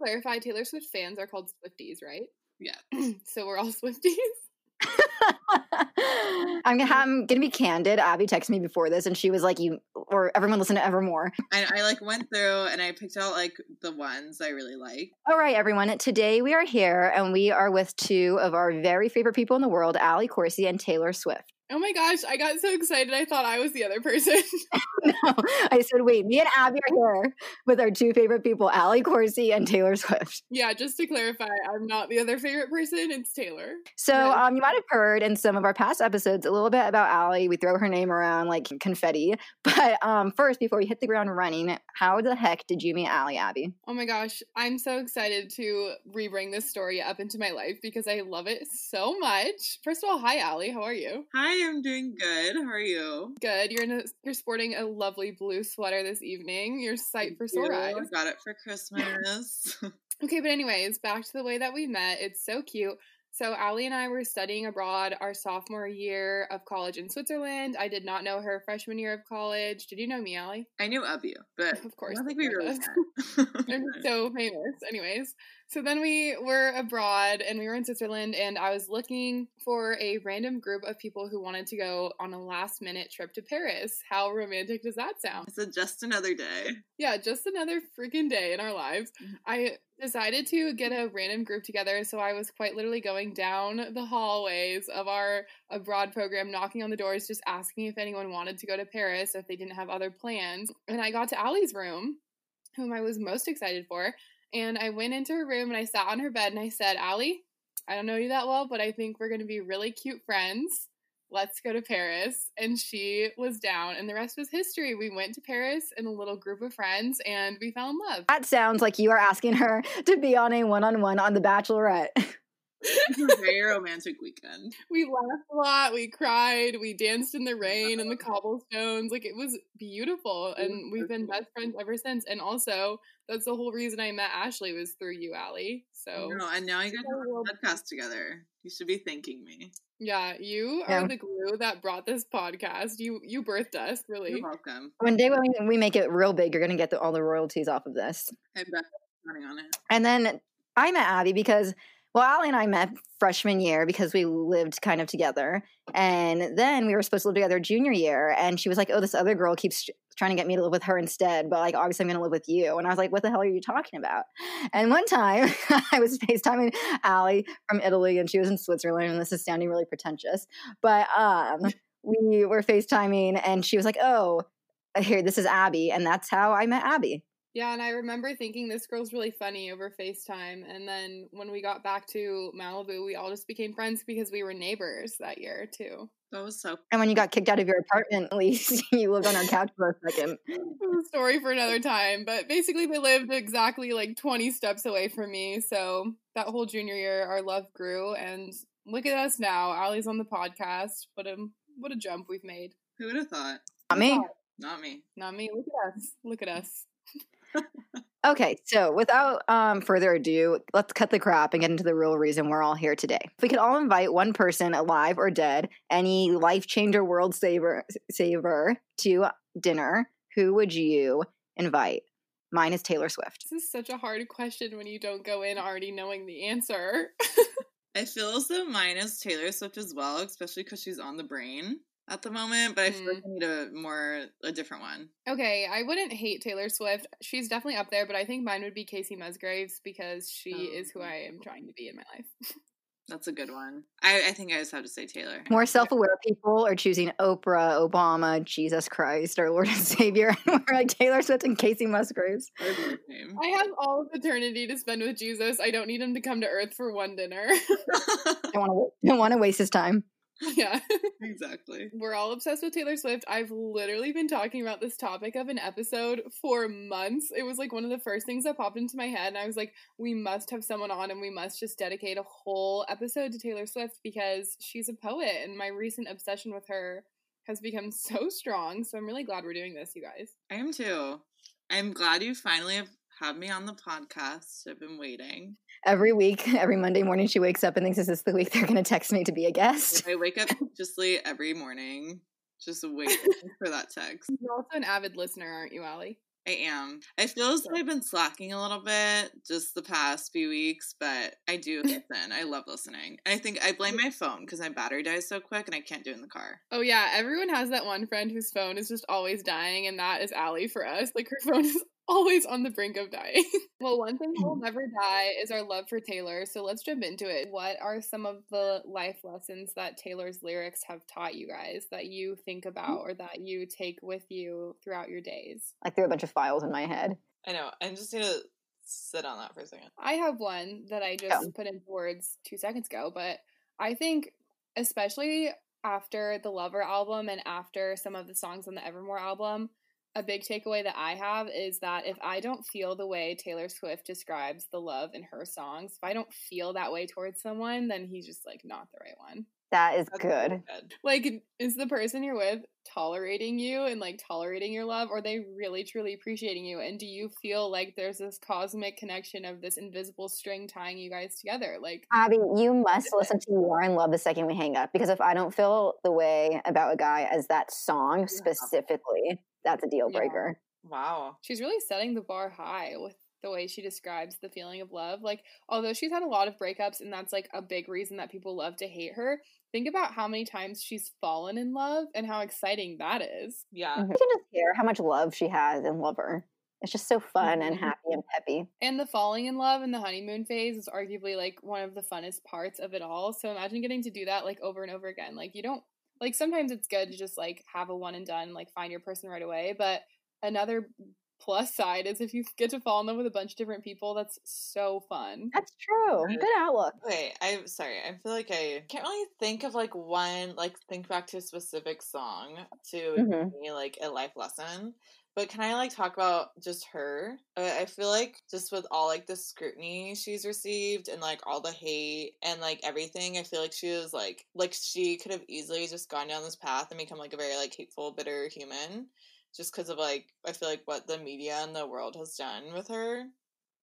clarify, Taylor Swift fans are called Swifties, right? Yeah. so we're all Swifties. I'm gonna, I'm gonna be candid. Abby texted me before this, and she was like, "You or everyone listen to Evermore." I, I like went through and I picked out like the ones I really like. All right, everyone. Today we are here, and we are with two of our very favorite people in the world, Ali Corsi and Taylor Swift. Oh my gosh, I got so excited. I thought I was the other person. no, I said, wait, me and Abby are here with our two favorite people, Ali Corsi and Taylor Swift. yeah, just to clarify, I'm not the other favorite person. It's Taylor. So um, you might have heard in some of our past episodes a little bit about Ali. We throw her name around like confetti. But um, first, before we hit the ground running, how the heck did you meet Ali, Abby? Oh my gosh, I'm so excited to re-bring this story up into my life because I love it so much. First of all, hi Ali, how are you? Hi, I'm doing good. How are you? Good. You're in a, you're sporting a lovely blue sweater this evening. You're sight for sore eyes. Got it for Christmas. okay, but anyways, back to the way that we met. It's so cute. So Ali and I were studying abroad our sophomore year of college in Switzerland. I did not know her freshman year of college. Did you know me, Ali? I knew of you, but of course, I don't think we really I'm so famous. Anyways, so then we were abroad and we were in Switzerland, and I was looking for a random group of people who wanted to go on a last minute trip to Paris. How romantic does that sound? It's a just another day. Yeah, just another freaking day in our lives. Mm-hmm. I decided to get a random group together, so I was quite literally going down the hallways of our abroad program, knocking on the doors, just asking if anyone wanted to go to Paris, if they didn't have other plans. And I got to Ali's room, whom I was most excited for. And I went into her room and I sat on her bed and I said, Ali, I don't know you that well, but I think we're going to be really cute friends. Let's go to Paris. And she was down, and the rest was history. We went to Paris in a little group of friends and we fell in love. That sounds like you are asking her to be on a one on one on The Bachelorette. It was a very romantic weekend. We laughed a lot, we cried, we danced in the rain and the cobblestones. Like it was beautiful. And we've been best friends ever since. And also, that's the whole reason I met Ashley was through you, Ali. So no, and now you guys have a podcast together. You should be thanking me. Yeah, you Yeah. are the glue that brought this podcast. You you birthed us, really. You're welcome. One day when we, we make it real big, you're going to get the, all the royalties off of this. I'm back running on it. And then I met Abby because, well, Ali and I met freshman year because we lived kind of together. And then we were supposed to live together junior year. And she was like, oh, this other girl keeps trying to get me to live with her instead. But like, obviously, I'm going to live with you. And I was like, what the hell are you talking about? And one time I was FaceTiming Ali from Italy and she was in Switzerland. And this is sounding really pretentious. But um, we were FaceTiming and she was like, oh, here, this is Abby. And that's how I met Abby. Yeah, and I remember thinking this girl's really funny over FaceTime. And then when we got back to Malibu, we all just became friends because we were neighbors that year too. That was so. And when you got kicked out of your apartment, at least you lived on our couch for a second. A story for another time. But basically, they lived exactly like 20 steps away from me. So that whole junior year, our love grew. And look at us now. Ali's on the podcast. What a what a jump we've made. Who would have thought? Not me. Not me. Not me. Look at us. Look at us. Okay, so without um, further ado, let's cut the crap and get into the real reason we're all here today. If we could all invite one person, alive or dead, any life changer, world saver, saver to dinner, who would you invite? Mine is Taylor Swift. This is such a hard question when you don't go in already knowing the answer. I feel as though mine is Taylor Swift as well, especially because she's on the brain at the moment. But I feel like mm. I need a more a different one. okay, I wouldn't hate Taylor Swift. She's definitely up there, but I think mine would be Kacey Musgraves because she oh, is who Oh. I am trying to be in my life. That's a good one. I, I think I just have to say Taylor. More self aware people are choosing Oprah, Obama, Jesus Christ, our Lord and Savior. We're like Taylor Swift and Kacey Musgraves. I love the name. I have all of eternity to spend with Jesus. I don't need him to come to earth for one dinner. Don't want to don't want to waste his time. yeah. exactly. We're all obsessed with Taylor Swift. I've literally been talking about this topic of an episode for months. It was like one of the first things that popped into my head. And I was like, we must have someone on and we must just dedicate a whole episode to Taylor Swift because she's a poet. And my recent obsession with her has become so strong. So I'm really glad we're doing this, you guys. I am too. I'm glad you finally have had me on the podcast. I've been waiting. Every week, every Monday morning, she wakes up and thinks, "Is this the week they're going to text me to be a guest?" I wake up just late every morning, just waiting for that text. You're also an avid listener, aren't you, Ali? I am. I feel as though I've been slacking a little bit just the past few weeks, but I do listen. I love listening. I think I blame mm. my phone because my battery dies so quick and I can't do it in the car. Oh yeah, everyone has that one friend whose phone is just always dying, and that is Ali for us. Like her phone is always on the brink of dying. well, one thing that will mm. never die is our love for Taylor. So let's jump into it. What are some of the life lessons that Taylor's lyrics have taught you guys that you think mm. about or that you take with you throughout your days? I threw a bunch of files in my head. I know. I'm just need to sit on that for a second. I have one that I just Yeah. put into words two seconds ago, but I think especially after the Lover album and after some of the songs on the Evermore album, a big takeaway that I have is that if I don't feel the way Taylor Swift describes the love in her songs, if I don't feel that way towards someone, then he's just like not the right one. That is That's good. Like, is the person you're with tolerating you and like tolerating your love, or are they really truly appreciating you? And do you feel like there's this cosmic connection of this invisible string tying you guys together? Like, Abby, you must listen to in Love the second we hang up because if I don't feel the way about a guy as that song specifically, that's a deal Yeah. breaker. Wow. she's really setting the bar high with the way she describes the feeling of love. Like, although she's had a lot of breakups and that's like a big reason that people love to hate her, think about how many times she's fallen in love and how exciting that is. Yeah. You can just hear how much love she has and love her. It's just so fun and Mhm. happy and peppy. And the falling in love and the honeymoon phase is arguably like one of the funnest parts of it all. So imagine getting to do that like over and over again. Like you don't like sometimes it's good to just like have a one and done, like find your person right away. But another plus side is if you get to fall in love with a bunch of different people, that's so fun. That's true. Good outlook. Wait, I'm sorry. I feel like I can't really think of like one like think back to a specific song to Mhm. give me like a life lesson. But can I like talk about just her? I I feel like just with all like the scrutiny she's received and like all the hate and like everything, I feel like she was like like she could have easily just gone down this path and become like a very like hateful, bitter human, just because of like I feel like what the media and the world has done with her,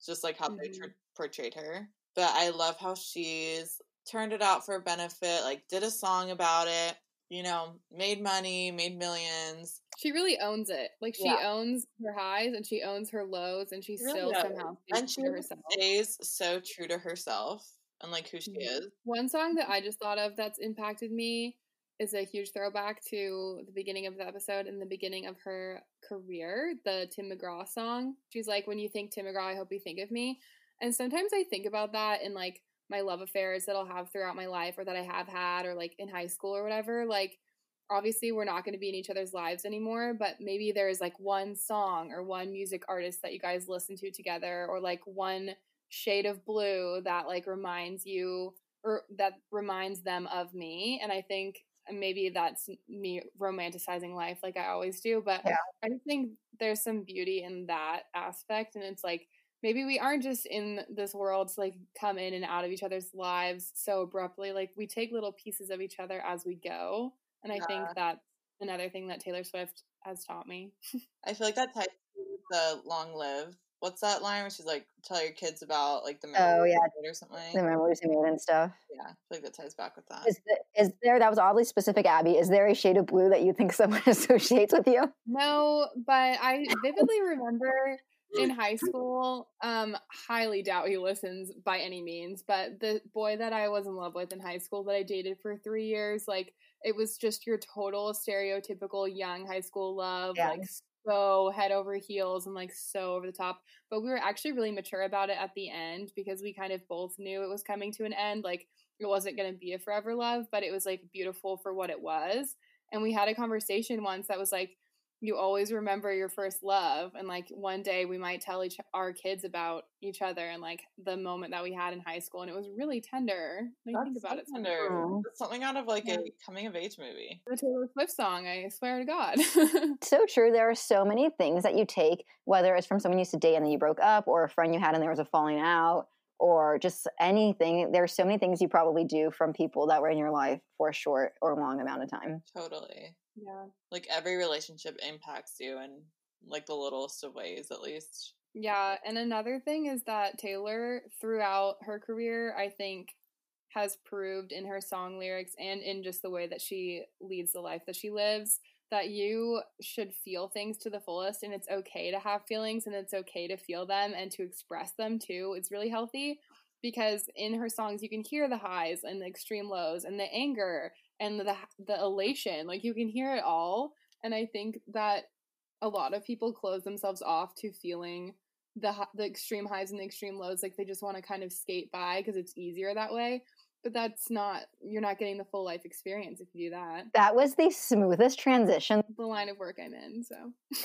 just like how they Mhm. tr- portrayed her. But I love how she's turned it out for benefit, like did a song about it, you know, made money, made millions. She really owns it. Like she Yeah. owns her highs and she owns her lows and she Really still does. somehow and she stays so true to herself and like who she Mhm. is. One song that I just thought of that's impacted me is a huge throwback to the beginning of the episode and the beginning of her career, the Tim McGraw song. She's like, When you think Tim McGraw, I hope you think of me. And sometimes I think about that in like my love affairs that I'll have throughout my life or that I have had or like in high school or whatever. Like, obviously, we're not going to be in each other's lives anymore, but maybe there's like one song or one music artist that you guys listen to together or like one shade of blue that like reminds you or that reminds them of me and i think maybe that's me romanticizing life like i always do but Yeah. i think there's some beauty in that aspect and it's like maybe we aren't just in this world to like come in and out of each other's lives so abruptly like we take little pieces of each other as we go and i think Yeah. that's another thing that taylor swift has taught me I feel like that ties to the long live. What's that line where she's like, tell your kids about like the Oh, memories yeah. you made or something? The memories we made and stuff. Yeah, I feel like that ties back with that. Is, the, is there, that was oddly specific, Abby. Is there a shade of blue that you think someone associates with you? No, but I vividly remember in high school, um, highly doubt he listens by any means, but the boy that I was in love with in high school that I dated for three years, like it was just your total stereotypical young high school love, Yeah. like so head over heels and like so over the top. But we were actually really mature about it at the end because we kind of both knew it was coming to an end. Like it wasn't going to be a forever love, but it was like beautiful for what it was. And we had a conversation once that was like, you always remember your first love and like one day we might tell each our kids about each other and like the moment that we had in high school and it was really tender when I think about so it tender. Aw. It's something out of like Yeah. a coming of age movie. the taylor swift song i swear to god So true. There are so many things that you take, whether it's from someone you used to date and then you broke up, or a friend you had and there was a falling out, or just anything. There are so many things you probably do from people that were in your life for a short or long amount of time. Totally. Yeah Like every relationship impacts you in like the littlest of ways, at least. Yeah, and another thing is that Taylor, throughout her career, I think, has proved in her song lyrics and in just the way that she leads the life that she lives that you should feel things to the fullest and it's okay to have feelings and it's okay to feel them and to express them too. It's really healthy because in her songs you can hear the highs and the extreme lows and the anger and the the elation. Like you can hear it all and I think that a lot of people close themselves off to feeling the the extreme highs and the extreme lows like they just want to kind of skate by because it's easier that way but that's not you're not getting the full life experience if you do that That was the smoothest transition. the line of work i'm in so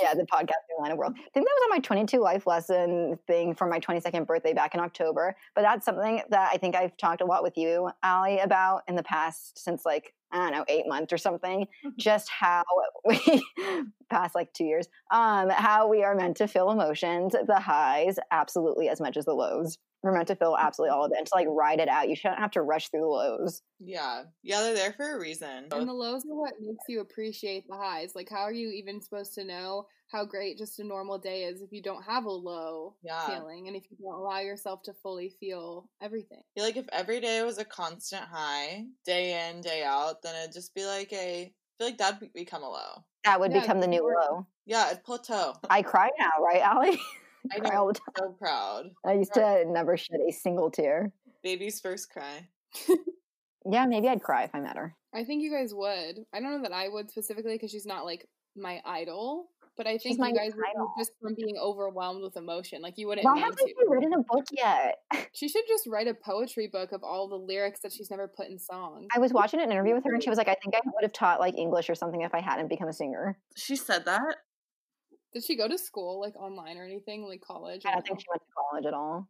Yeah, the podcasting line of work. I think that was on my 22 life lesson thing for my 22nd birthday back in October. But that's something that I think I've talked a lot with you, Ali, about in the past since like, I don't know, eight months or something. Just how we, past like two years, um, how we are meant to feel emotions, the highs, absolutely as much as the lows. We're meant to feel absolutely all of it and to like ride it out. You shouldn't have to rush through the lows. Yeah. Yeah, they're there for a reason. and the lows are what makes you appreciate the highs like how are you even supposed to know how great just a normal day is if you don't have a low Yeah. feeling and if you don't allow yourself to fully feel everything I feel like if every day was a constant high, day in, day out, then it'd just be like a. I feel like that'd become a low. That would Yeah, become the new low. Yeah, it'd plateau. I cry now, right, Ali? I cry know. all the time. So proud. I used to never shed a single tear. Baby's first cry. Yeah, maybe I'd cry if I met her. i think you guys would i don't know that i would specifically because she's not like my idol but i think my you guys would just from being overwhelmed with emotion like you wouldn't Why need haven't you written a book yet? she should just write a poetry book of all the lyrics that she's never put in songs I was watching an interview with her and she was like, I think I would have taught like English or something if I hadn't become a singer. She said that? Did she go to school like online or anything like college I don't think she went to college at all.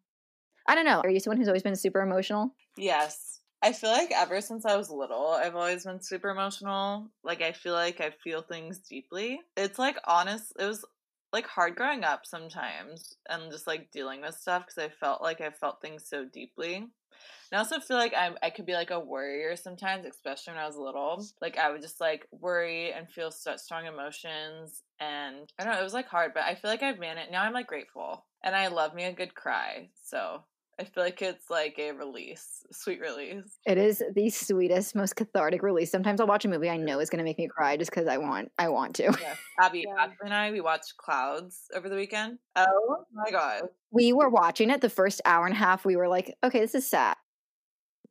I don't know. Are you someone who's always been super emotional? Yes. I feel like ever since I was little, I've always been super emotional. Like, I feel like I feel things deeply. It's like honest, it was like hard growing up sometimes and just like dealing with stuff because I felt like I felt things so deeply. And I also feel like I'm, I could be like a worrier sometimes, especially when I was little. Like, I would just like worry and feel such strong emotions. And I don't know, it was like hard, but I feel like I've managed. Now I'm like grateful and I love me a good cry. So I feel like it's like a release, sweet release. It is the sweetest, most cathartic release. Sometimes I'll watch a movie I know is going to make me cry just because I want, I want to. Yeah. Abby, Yeah. Ashley and I, we watched Clouds over the weekend. Oh, oh my god. We were watching it the first hour and a half. We were like, okay, this is sad.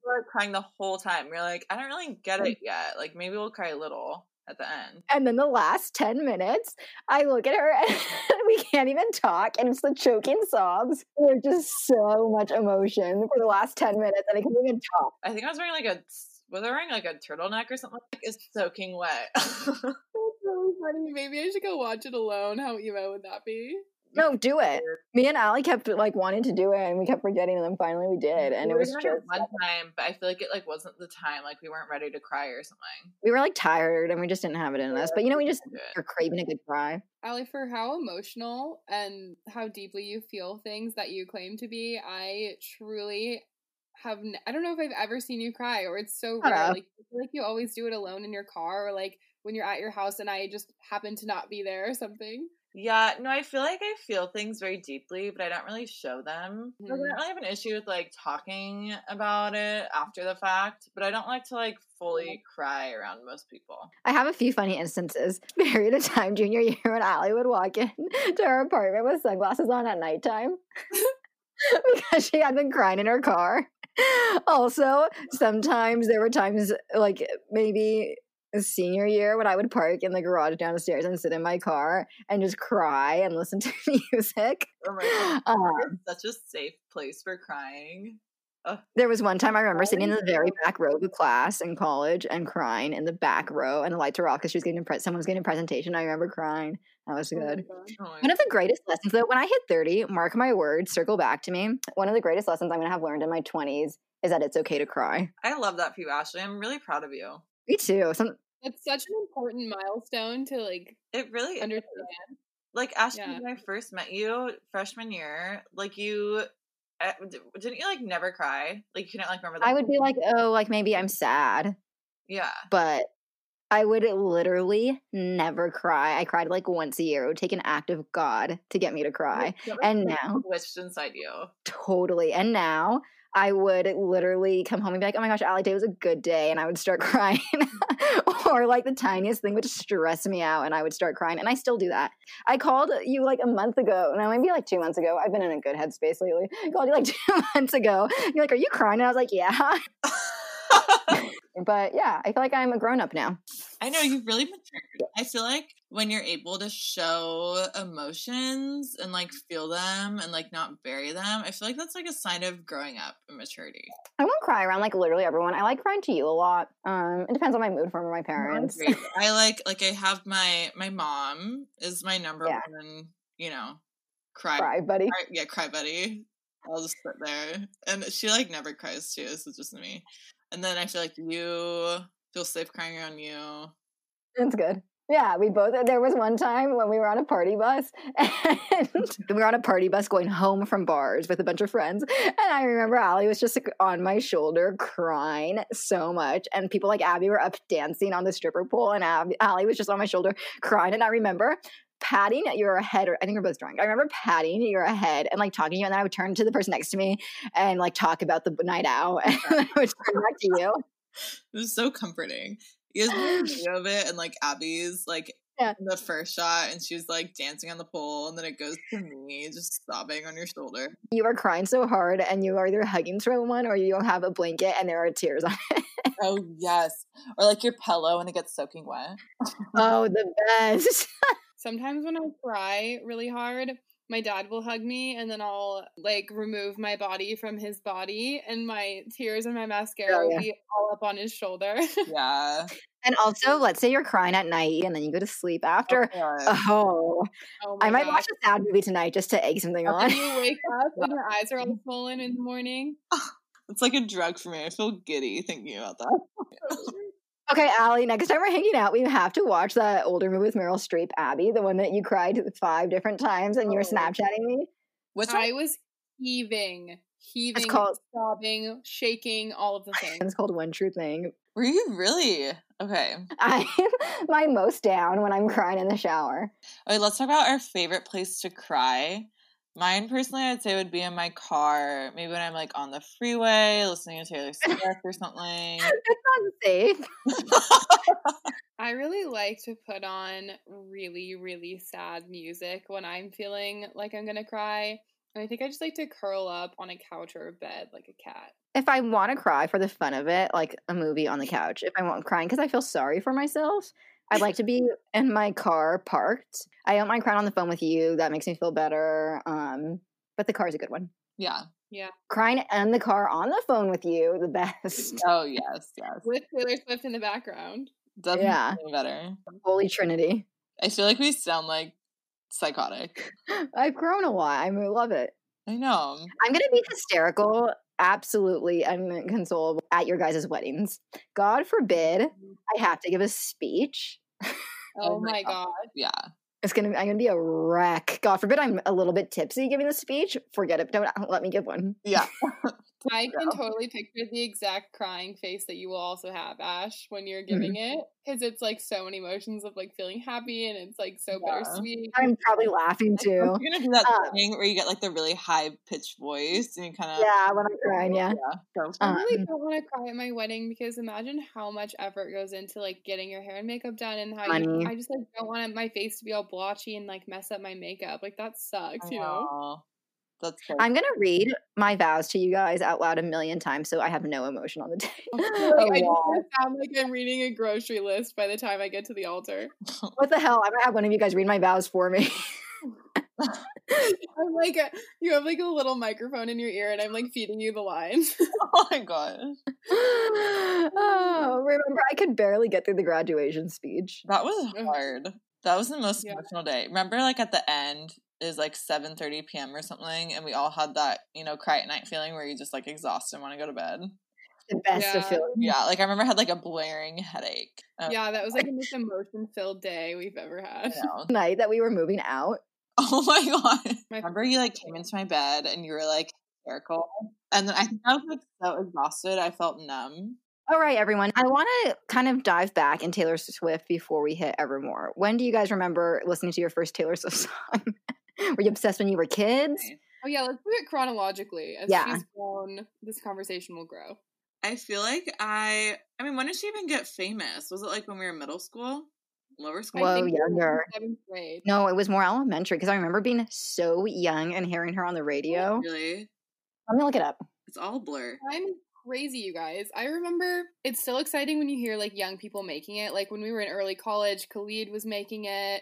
We were crying the whole time. We are like, I don't really get it yet. Like maybe we'll cry a little at the end. And then the last 10 minutes, I look at her and we can't even talk. And it's the choking sobs. There's just so much emotion for the last 10 minutes and I can't even talk. I think I was wearing like a was I wearing like a turtleneck or something? Like, it's soaking wet. That's really funny. Maybe I should go watch it alone. How emo would that be? No, do it. Me and Ali kept like wanting to do it and we kept forgetting and then finally we did. And We it was just, it one time, but I feel like it like wasn't the time. Like we weren't ready to cry or something. we were like tired and we just didn't have it in us. But you know, we just are craving a good cry. Ali, for how emotional and how deeply you feel things that you claim to be, I truly have. N- I don't know if I've ever seen you cry, or it's so Shut rare. up. Like, I feel like you always do it alone in your car, or like when you're at your house and I just happen to not be there or something. Yeah, no, I feel like I feel things very deeply, but I don't really show them. Like, I mm-hmm. don't really have an issue with like talking about it after the fact, but I don't like to like fully cry around most people. I have a few funny instances. Period of time junior year when Ali would walk in to her apartment with sunglasses on at nighttime because she had been crying in her car. Also, sometimes there were times like maybe senior year when I would park in the garage downstairs and sit in my car and just cry and listen to music. Oh my god, Um, such a safe place for crying. There was one time I remember sitting in the very back row of class in college and crying in the back row, and the lights were off because she was getting a pre- someone was getting a presentation. I remember crying. That was Oh good. Oh One of the greatest lessons, though, when I hit 30, mark my words, circle back to me. One of the greatest lessons I'm going to have learned in my 20s is that it's okay to cry. I love that for you, Ashley. I'm really proud of you. Me too. Some, That's such an important milestone to like It really is. understand. like Ashley Yeah. when I first met you freshman year, like you uh, didn't you like never cry? Like you couldn't like remember. The I would be like, oh, like maybe I'm sad, yeah. but I would literally never cry. I cried like once a year. It would take an act of God to get me to cry. And now, Switched inside you. totally. And now I would literally come home and be like, oh my gosh, Ali, Day was a good day. And I would start crying. or like the tiniest thing would stress me out and I would start crying. And I still do that. I called you like a month ago, no, maybe like two months ago. I've been in a good headspace lately. I called you like two months ago. You're like, are you crying? And I was like, yeah. But yeah, I feel like I'm a grown up now. I know you've really matured. I feel like when you're able to show emotions and like feel them and like not bury them, I feel like that's like a sign of growing up and maturity. I won't cry around like literally everyone. I like crying to you a lot. Um, it depends on my mood from my parents. I like like I have my my mom is my number Yeah. one, you know, cry, Cry, buddy. cry- yeah, cry buddy. I'll just sit there, and she like never cries too. So it's just me. And then I feel like you feel safe crying around you. It's good. Yeah, we both. Uh, there was one time when we were on a party bus, and we were on a party bus going home from bars with a bunch of friends. And I remember Ali was just like, on my shoulder crying so much, and people like Abby were up dancing on the stripper pole, and Abby, Ali was just on my shoulder crying. And I remember patting at your head, or I think we're both drunk. I remember patting your head and like talking to you, and then I would turn to the person next to me and like talk about the night out, and I would turn back to you. It was so comforting. You guys video of it, and like Abby's like Yeah. in the first shot, and she's like dancing on the pole, and then it goes to me just sobbing on your shoulder. You are crying so hard, and you are either hugging someone or you don't have a blanket, and there are tears on it. Oh yes, or like your pillow and it gets soaking wet. Oh, the best. Sometimes when I cry really hard, my dad will hug me and then I'll like remove my body from his body and my tears and my mascara Oh, will be all up on his shoulder. Yeah. And also, let's say you're crying at night and then you go to sleep oh, after. Oh, Oh, oh I might God. watch a sad movie tonight just to egg something And on. then you wake up and your eyes are all swollen in the morning. It's like a drug for me. I feel giddy thinking about that. Okay, Ali, next time we're hanging out, we have to watch that older movie with Meryl Streep, Abby, the one that you cried five different times and you were Oh. Snapchatting me. What's I was heaving, heaving, called- sobbing, shaking, all of the things. It's called One True Thing. Were you really? Okay. I'm my most down when I'm crying in the shower. Okay, let's talk about our favorite place to cry. Mine personally, I'd say would be in my car. Maybe when I'm like on the freeway listening to Taylor Swift or something. It's not safe. I really like to put on really, really sad music when I'm feeling like I'm gonna cry. And I think I just like to curl up on a couch or a bed like a cat. if I want to cry for the fun of it, like a movie on the couch, if I want crying because I feel sorry for myself, I'd like to be in my car parked. I don't mind crying on the phone with you. That makes me feel better. Um, but the car's a good one. yeah. Yeah. Crying in the car on the phone with you, the best. Oh yes, yes. With Taylor Swift in the background. Doesn't Yeah. yeah. better. Holy Trinity. I feel like we sound like psychotic. I've grown a lot. I love it. I know. I'm gonna be hysterical, absolutely inconsolable at your guys' weddings. God forbid mm-hmm. I have to give a speech. Oh, Oh my my god. Yeah. It's gonna. I'm gonna be a wreck. God forbid I'm a little bit tipsy giving the speech. Forget it. Don't let me give one. Yeah. I can totally picture the exact crying face that you will also have, Ash, when you're giving it. Because it's like so many emotions of like feeling happy and it's like so Yeah. bittersweet. I'm probably laughing too. You're gonna do that Uh, thing where you get like the really high pitched voice and you kind of Yeah, when I'm crying. Yeah. For I Um, really don't want to cry at my wedding because imagine how much effort goes into like getting your hair and makeup done and how you, I just like don't want my face to be all blotchy and like mess up my makeup. Like that sucks, you know. Know. That's so I'm gonna read my vows to you guys out loud a million times, so I have no emotion on the day. Like, oh, I just sound like I'm reading a grocery list by the time I get to the altar. what the hell? I'm gonna have one of you guys read my vows for me. I'm like a, you have like a little microphone in your ear and I'm like feeding you the lines. Oh my gosh. oh, remember I could barely get through the graduation speech. That was hard. That was the most Yeah. emotional day. Remember like at the end is like 7:30 p.m. or something and we all had that, you know, cry at night feeling where you just like exhausted and want to go to bed. The best of Yeah. feelings. Yeah, like I remember I had like a blaring headache. Uh, yeah, that was like the most emotion filled day we've ever had. you. Night that we were moving out. Oh my god. My- Remember you like came into my bed and you were like hysterical. And then I think I was like so exhausted I felt numb. All right, everyone. I want to kind of dive back in Taylor Swift before we hit Evermore. When do you guys remember listening to your first Taylor Swift song? were you obsessed when you were kids? Oh yeah, let's do it chronologically. As Yeah. she's grown, this conversation will grow. I feel like I. I mean, when did she even get famous? Was it like when we were in middle school, lower school? Whoa, I think it was in younger. Seventh grade. No, it was more elementary because I remember being so young and hearing her on the oh, radio. Really? Let me look it up. It's all blur. I'm crazy, you guys. I remember it's so exciting when you hear like young people making it. Like when we were in early college, Khalid was making it,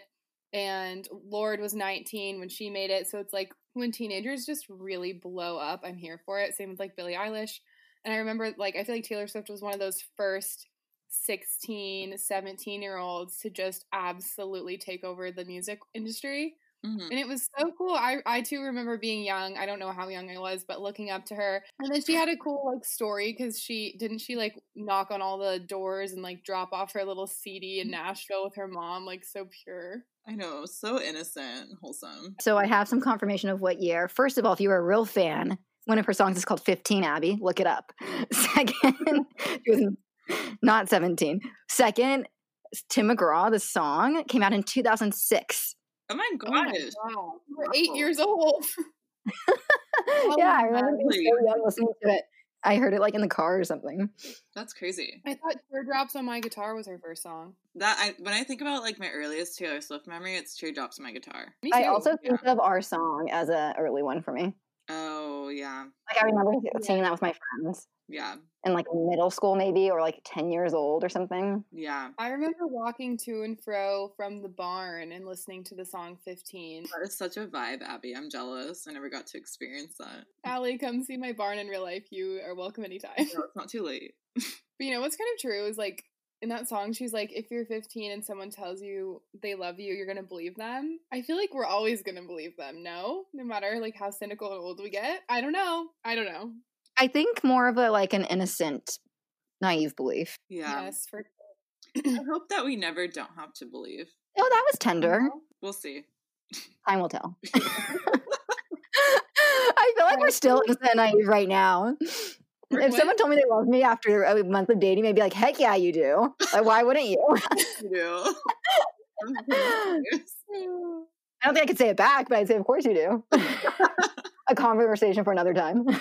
and Lorde was 19 when she made it. So it's like when teenagers just really blow up, I'm here for it. Same with like Billie Eilish. And I remember like I feel like Taylor Swift was one of those first 16, 17 year olds to just absolutely take over the music industry. Hmm And it was so cool. I I too remember being young. I don't know how young I was, but looking up to her. And then she had a cool like story because she didn't she like knock on all the doors and like drop off her little CD in Nashville with her mom, like so pure. I know, so innocent, wholesome. So I have some confirmation of what year. First of all, if you were a real fan, one of her songs is called 15, Abby. Look it up. Second, she was not 17. Second, Tim McGraw, the song came out in 2006. Oh my Oh my gosh! wow. You were eight years old. Oh yeah, I remember being so young listening to it. I heard it like in the car or something. That's crazy. I thought Teardrops on My Guitar was her first song. That I when I think about like my earliest Taylor Swift memory, it's teardrops on my guitar. Me I too. also yeah. think of our song as a early one for me. Oh yeah, Like I remember singing that with my friends yeah, in like middle school maybe or like 10 years old or something. yeah. I remember walking to and fro from the barn and listening to the song 15. That is such a vibe, Abby. I'm jealous. I never got to experience that. Ali, come see my barn in real life. You are welcome anytime. No, it's not too late. But you know what's kind of true is like in that song, she's like, if you're 15 and someone tells you they love you, you're gonna believe them. I feel like we're always gonna believe them. No, no matter like how cynical and old we get. I don't know. I don't know. I think more of a like an innocent, naive belief. Yeah. Yes, for I hope that we never don't have to believe. Oh, that was tender. We'll see. Time will tell. I feel like we're still innocent and naive right now. We're If what? someone told me they loved me after a month of dating, I'd be like, heck yeah, you do. Like, why wouldn't you? You do. I don't think I could say it back, but I'd say, of course you do. a conversation for another time.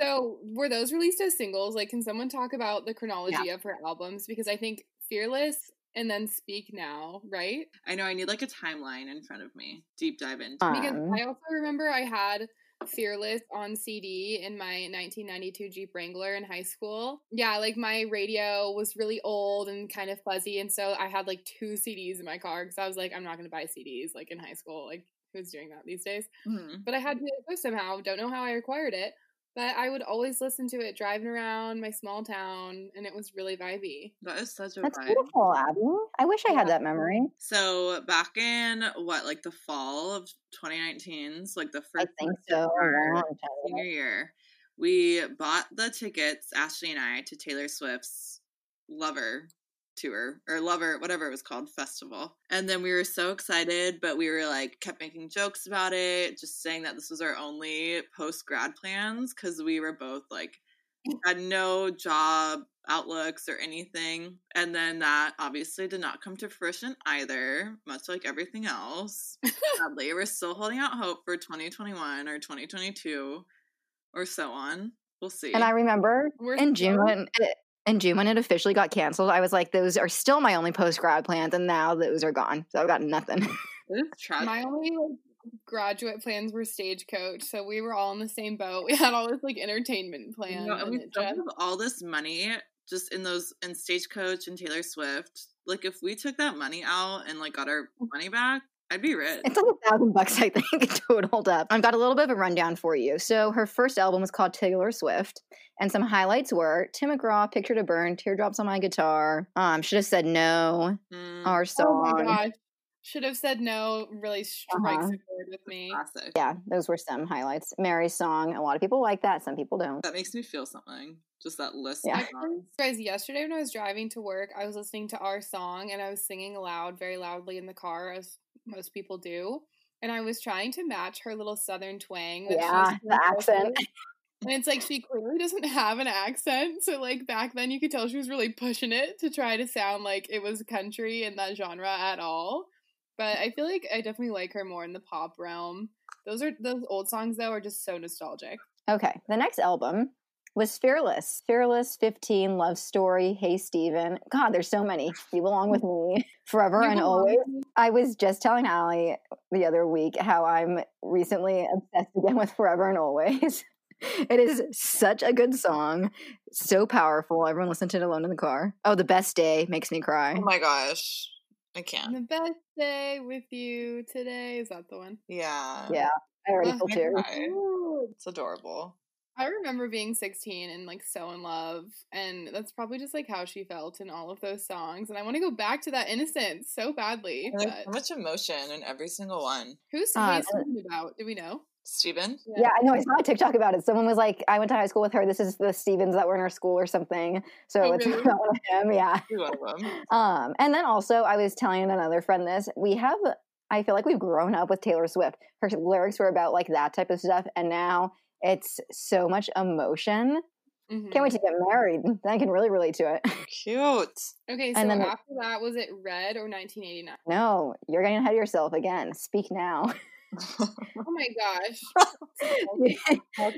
So, were those released as singles? Like, can someone talk about the chronology of her albums? Because I think Fearless and then Speak Now, right? I know I need like a timeline in front of me. Deep dive into. Because Um, I also remember I had Fearless on CD in my 1992 Jeep Wrangler in high school. Yeah, like my radio was really old and kind of fuzzy. And so I had like two CDs in my car because I was like, I'm not going to buy CDs like in high school. Like, who's doing that these days? Mhm. but I had to somehow. Don't know how I acquired it, but I would always listen to it driving around my small town, and it was really vibey. That is such a That's vibe. beautiful, Abby. I wish I had that memory. So back in what, like the fall of 2019, so like the I first think so. of our a long time ago. senior year, we bought the tickets, Ashley and I, to Taylor Swift's Lover tour or Lover, whatever it was called, festival. And then we were so excited, but we were like kept making jokes about it, just saying that this was our only post grad plans because we were both like had no job outlooks or anything. And then that obviously did not come to fruition either, much like everything else. Sadly, we're still holding out hope for 2021 or 2022 or so on. We'll see. And I remember We're in June still- when it, in June when it officially got canceled, I was like, those are still my only post grad plans, and now those are gone. So I've got nothing. it's. My only like, graduate plans were stagecoach, so we were all in the same boat. We had all this like entertainment You know, and we and it still just- have all this money just in those in Stagecoach and Taylor Swift. Like if we took that money out and like got our mm. money back, I'd be rich. It's like a thousand bucks, I think, totaled up. I've got a little bit of a rundown for you. So her first album was called Taylor Swift, and some highlights were Tim McGraw, Picture to Burn, Teardrops on My Guitar, um, Should Have Said No, Mm, our Oh song. my gosh. Should have said no. Really strikes Uh-huh. a chord with me. classic. Yeah, those were some highlights. Mary's song, a lot of people like that, some people don't. That makes me feel something. Just that list. Yeah. of. Guys, yesterday when I was driving to work, I was listening to our song and I was singing aloud, very loudly in the car, as most people do. And I was trying to match her little southern twang. Yeah, the accent. And it's like she clearly doesn't have an accent. So like back then you could tell she was really pushing it to try to sound like it was country in that genre at all. But I feel like I definitely like her more in the pop realm. Those are those old songs though are just so nostalgic. Okay, the next album was Fearless. Fearless, 15, Love Story, Hey Stephen. God, there's so many. You belong with me forever You and always. I was just telling Ali the other week how I'm recently obsessed again with Forever and Always. It is such a good song, so powerful. Everyone listen to it alone in the car. Oh, the best day makes me cry. Oh my gosh. I can't. The best day with you today. Is that the one? Yeah. Yeah, I already feel I tears. It's adorable. I remember being 16 and like so in love, and that's probably just like how she felt in all of those songs. And I want to go back to that innocence so badly. And There's so much emotion in every single one. who's Uh, who's singing about? Do we know? Steven? Yeah, I know. I saw a TikTok about it. Someone was like, I went to high school with her. This is the Stevens that were in her school or something. So Oh, it's really? about one of him. Yeah. You're of them. Um, and then also, I was telling another friend this. We have, I feel like we've grown up with Taylor Swift. Her lyrics were about like that type of stuff, and now it's so much emotion. Mhm. Can't wait to get married. I can really relate to it. Cute. Okay, so And then after that, was it Red or 1989? No, you're getting ahead of yourself again. Speak now. Oh my gosh.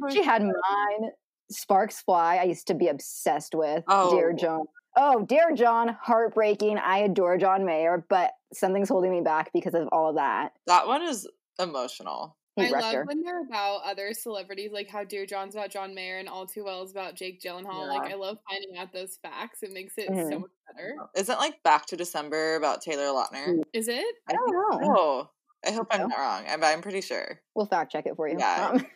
she had mine. Sparks Fly. I used to be obsessed with. Dear Oh. John. Oh, Dear John, heartbreaking. I adore John Mayer, but something's holding me back because of all of that. that one is emotional. He I love her. when they're about other celebrities, like how Dear John's about John Mayer and All Too Well is about Jake Gyllenhaal. Like, I love finding out those facts. It makes it Mhm. so much better. Isn't like Back to December about Taylor Lautner? Is it? I don't know. Oh, I hope I'm not wrong, but I'm pretty sure. We'll fact check it for you. Yeah. Um,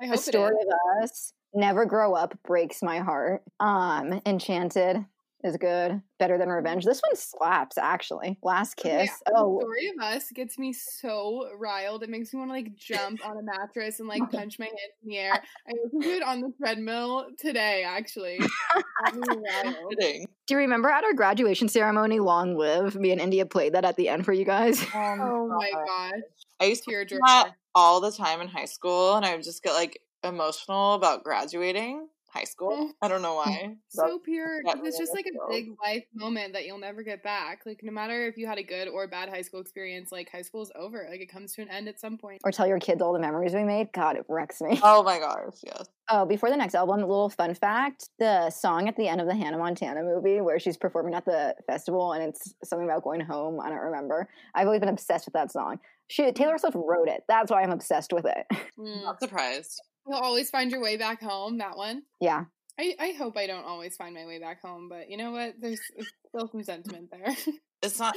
I a hope it story is. of us. Never grow up breaks my heart. Um, Enchanted is good. Better than Revenge. This one slaps actually. Last oh, Kiss. The Oh, Story of Us gets me so riled. It makes me want to like jump on a mattress and like punch my hands in the air. I listened to it on the treadmill today, actually. Got me riled. Kidding. do you remember at our graduation ceremony, Long Live? Me and India played that at the end for you guys. Oh my oh gosh. I used to hear Tearjerker. that all the time in high school, and I would just get like emotional about graduating high school. Oh. I don't know why. So pure. that 'cause It's just like a really big life moment that you'll never get back. Like no matter if you had a good or bad high school experience, like high school is over. Like it comes to an end at some point. Or tell your kids all the memories we made. God, it wrecks me. Oh my gosh, yes. Oh, before the next album, a little fun fact: the song at the end of the Hannah Montana movie, where she's performing at the festival, and it's something about going home. I don't remember. I've always been obsessed with that song. She Taylor Swift wrote it. That's why I'm obsessed with it. Mm. Not surprised. You'll always find your way back home. That one. yeah, I, I hope I don't always find my way back home, but you know what? There's still some sentiment there. It's not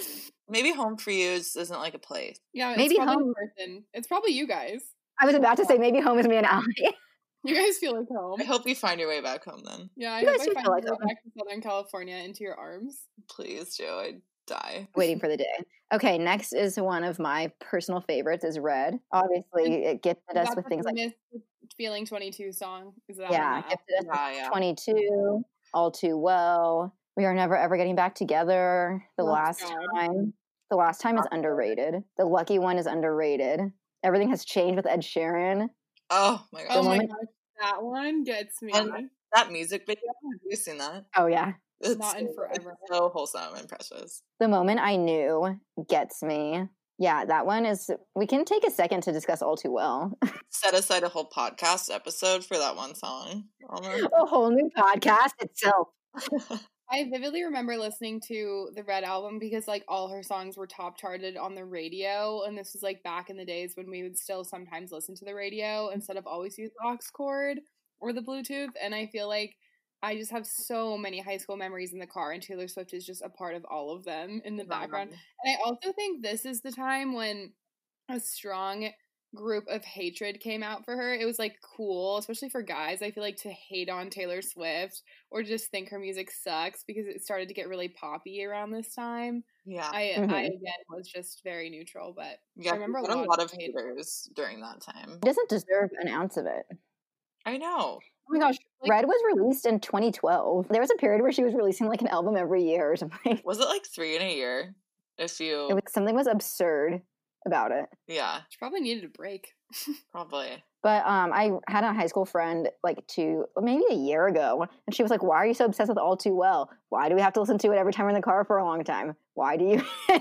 maybe home for you just isn't like a place. yeah, it's Maybe home- in person. It's probably you guys. I was about to say maybe home is me and Ali. You guys feel like home. I hope you find your way back home then. Yeah, I You hope guys I find feel my like way back to Southern California into your arms. Please do. I'd die. Waiting for the day. Okay, next is one of my personal favorites. Is Red. Obviously, it gifted us with things like famous Feeling 22 song. Is that yeah, on that? gifted us Yeah, yeah. 22, All Too Well. We are never ever getting back together. The Oh, last God. time. The last time is underrated. The lucky one is underrated. Everything has changed with Ed Sheeran. Oh my Oh gosh. my moment- that one gets me. And- That music video, have you seen that? Oh yeah. It's Not in forever. It's so wholesome and precious. The moment I knew gets me. Yeah, that one is we can take a second to discuss all too well. Set aside a whole podcast episode for that one song. Oh Almost. a whole new podcast itself. I vividly remember listening to the Red album because like all her songs were top charted on the radio, and this was like back in the days when we would still sometimes listen to the radio instead of always use the aux cord or the Bluetooth. And I feel like I just have so many high school memories in the car, and Taylor Swift is just a part of all of them in the background. And I also think this is the time when a strong group of hatred came out for her. It was like cool, especially for guys. I feel like to hate on Taylor Swift or just think her music sucks because it started to get really poppy around this time. Yeah. I Mhm. I again was just very neutral, but yeah. I remember a we had a lot lot of of hate. haters during that time. It doesn't deserve an ounce of it. I know. oh my gosh, like, Red was released in 2012. There was a period where she was releasing like an album every year or something. Was it like three in a year? If you It was something was absurd. about it. Yeah, She probably needed a break. probably. But um, I had a high school friend like two, maybe a year ago, and she was like, "Why are you so obsessed with All Too Well? Why do we have to listen to it every time we're in the car for a long time? Why do you,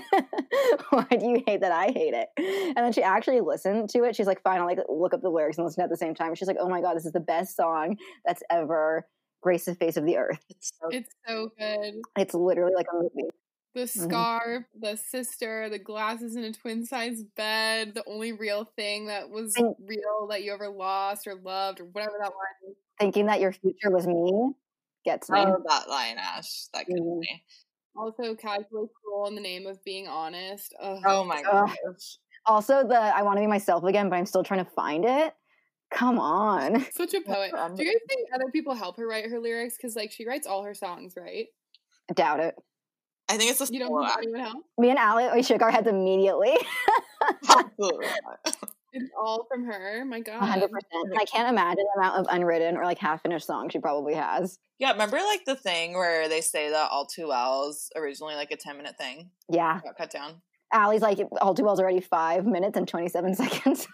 why do you hate that I hate it?" And then she actually listened to it. She's like, "Fine, I'll like look up the lyrics and listen at the same time." She's like, "Oh my god, this is the best song that's ever graced the face of the earth. It's so It's so good. It's literally like a movie." The Mhm. scarf, the sister, the glasses in a twin size bed, the only real thing that was And- real that you ever lost or loved or whatever that line is. Thinking that your future was me gets me. oh, that line, Ash. That gets Mhm. me. Also, casually cruel in the name of being honest. Ugh. Oh my gosh. Also, the I want to be myself again, but I'm still trying to find it. Come on. Such a poet. Do you guys think other people help her write her lyrics? Because like she writes all her songs, right? I doubt it. I think it's a You don't solo think act. anyone help? Me and Ali, we shook our heads immediately. It's all from her. My God. 100%. I can't imagine the amount of unwritten or like half finished songs she probably has. Yeah, remember like the thing where they say that all too well is originally like a 10 minute thing? Yeah. Got cut down. Ali's like, all too well's already five minutes and 27 seconds.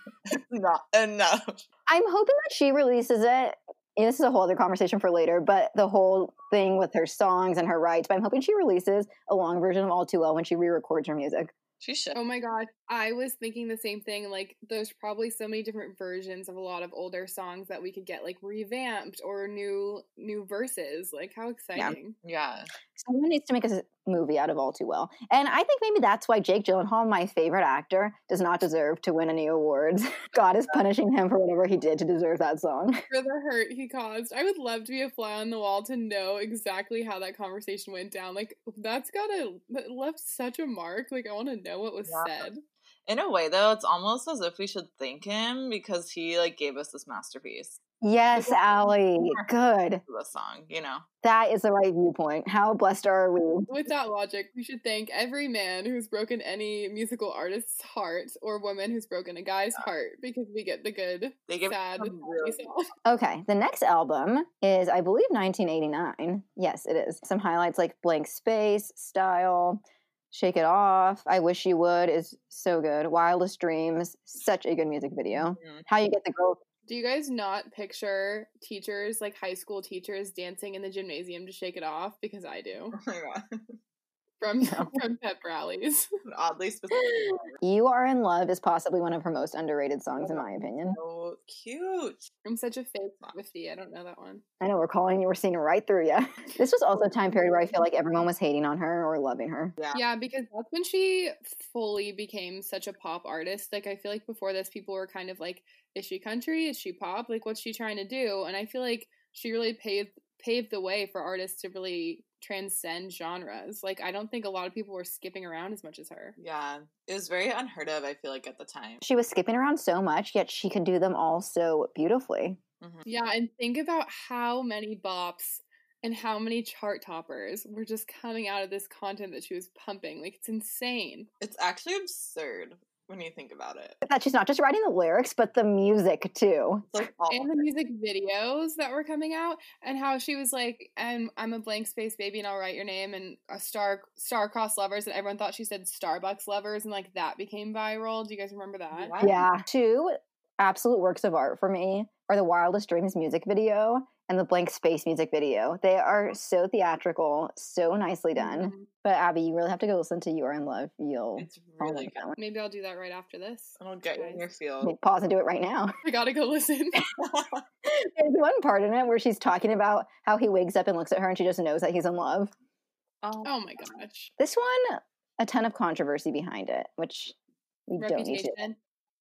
Not enough. I'm hoping that she releases it. And This is a whole other conversation for later, but the whole thing with her songs and her rights. But I'm hoping she releases a long version of All Too Well when she re records her music. She should. Oh my god, I was thinking the same thing. Like, there's probably so many different versions of a lot of older songs that we could get like revamped or new new verses. Like, how exciting! Yeah. Someone needs to make a movie out of All Too Well. And I think maybe that's why Jake Gyllenhaal, my favorite actor, does not deserve to win any awards. God is punishing him for whatever he did to deserve that song. For the hurt he caused, I would love to be a fly on the wall to know exactly how that conversation went down. Like, that's gotta that left such a mark. Like, I want to know what was Yeah. said. In a way though, it's almost as if we should thank him because he like gave us this masterpiece. Yes, Yeah. Ali. Good. for This song, you know. That is the right viewpoint. How blessed are we? With that logic, we should thank every man who's broken any musical artist's heart or woman who's broken a guy's heart because we get the good, They give sad, some really. Okay, the next album is, I believe, 1989. Yes, it is. Some highlights like Blank Space, Style, Shake It Off, I Wish You Would is so good. Wildest Dreams, such a good music video. How You Get the Girl. Do you guys not picture teachers, like high school teachers, dancing in the gymnasium to shake it off? Because I do. Oh my god. From from pep rallies. Oddly specific. You Are in Love is possibly one of her most underrated songs, in my opinion. So cute. I'm such a fake Swiftie. I don't know that one. I know we're calling you, we're seeing right through you. This was also a time period where I feel like everyone was hating on her or loving her. Yeah. Yeah, because that's when she fully became such a pop artist. Like I feel like before this people were kind of like, is she country? Is she pop? Like what's she trying to do? And I feel like she really paved paved the way for artists to really transcend genres. Like I don't think a lot of people were skipping around as much as her. Yeah. It was very unheard of, I feel like, at the time. She was skipping around so much, yet she could do them all so beautifully. Mhm. Yeah, and think about how many bops and how many chart toppers were just coming out of this content that she was pumping. Like it's insane. It's actually absurd when you think about it. That she's not just writing the lyrics, but the music too. Like and the music videos that were coming out and how she was like and i'm a blank space baby and i'll write your name and a star star-crossed lovers and everyone thought she said starbucks lovers and like that became viral do you guys remember that What? Yeah. Two absolute works of art for me are the Wildest Dreams music video and the Blank Space music video. They are so theatrical, so nicely done. Mhm. But Abby, you really have to go listen to You Are in Love. You'll It's fall in really good. that one. maybe i'll do that right after this It'll get you in your Guys. field. Okay, Pause and do it right now. i gotta go listen There's one part in it where she's talking about how he wakes up and looks at her and she just knows that he's in love. oh, oh my gosh This one, a ton of controversy behind it, which we don't need to reputation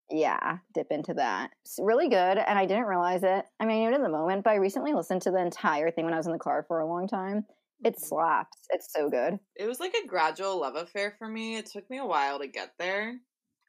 yeah, dip into that. It's really good, and I didn't realize it. I mean, I knew it in the moment, but I recently listened to the entire thing when I was in the car for a long time. It Mhm. slaps. It's so good. It was like a gradual love affair for me. It took me a while to get there.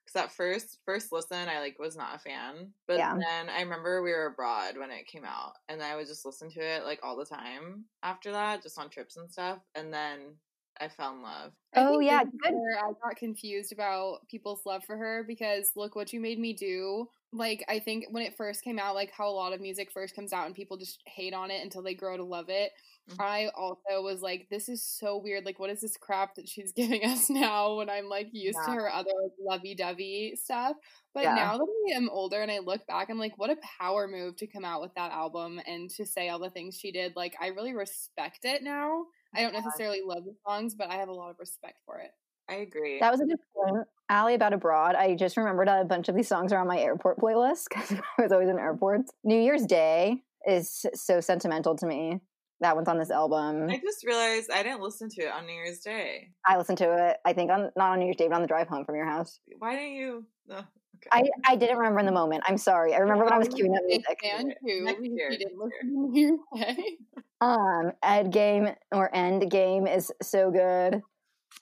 Cause at first, first listen, I like was not a fan. But Yeah. then I remember we were abroad when it came out, and I would just listen to it like all the time after that, just on trips and stuff. And then I fell in love. Oh, yeah, good. I got confused about people's love for her because look what you made me do. Like I think when it first came out, like how a lot of music first comes out and people just hate on it until they grow to love it. Mhm. I also was like, this is so weird. Like, what is this crap that she's giving us now when I'm like used to her other like, lovey dovey stuff? But Yeah. now that I am older and I look back, I'm like, what a power move to come out with that album and to say all the things she did. Like, I really respect it now. I don't necessarily love the songs, but I have a lot of respect for it. I agree. That was a good point. Ali about abroad. I just remembered a bunch of these songs are on my airport playlist because I was always in airports. New Year's Day is so sentimental to me. That one's on this album. I just realized I didn't listen to it on New Year's Day. I listened to it. I think on not on New Year's Day, but on the drive home from your house. Why didn't you? No. Okay. I I didn't remember in the moment. I'm sorry. I remember when I was queuing up music. fan too. Next because year, you didn't next listen to New Year's Day. Um, Ed Game or End Game is so good.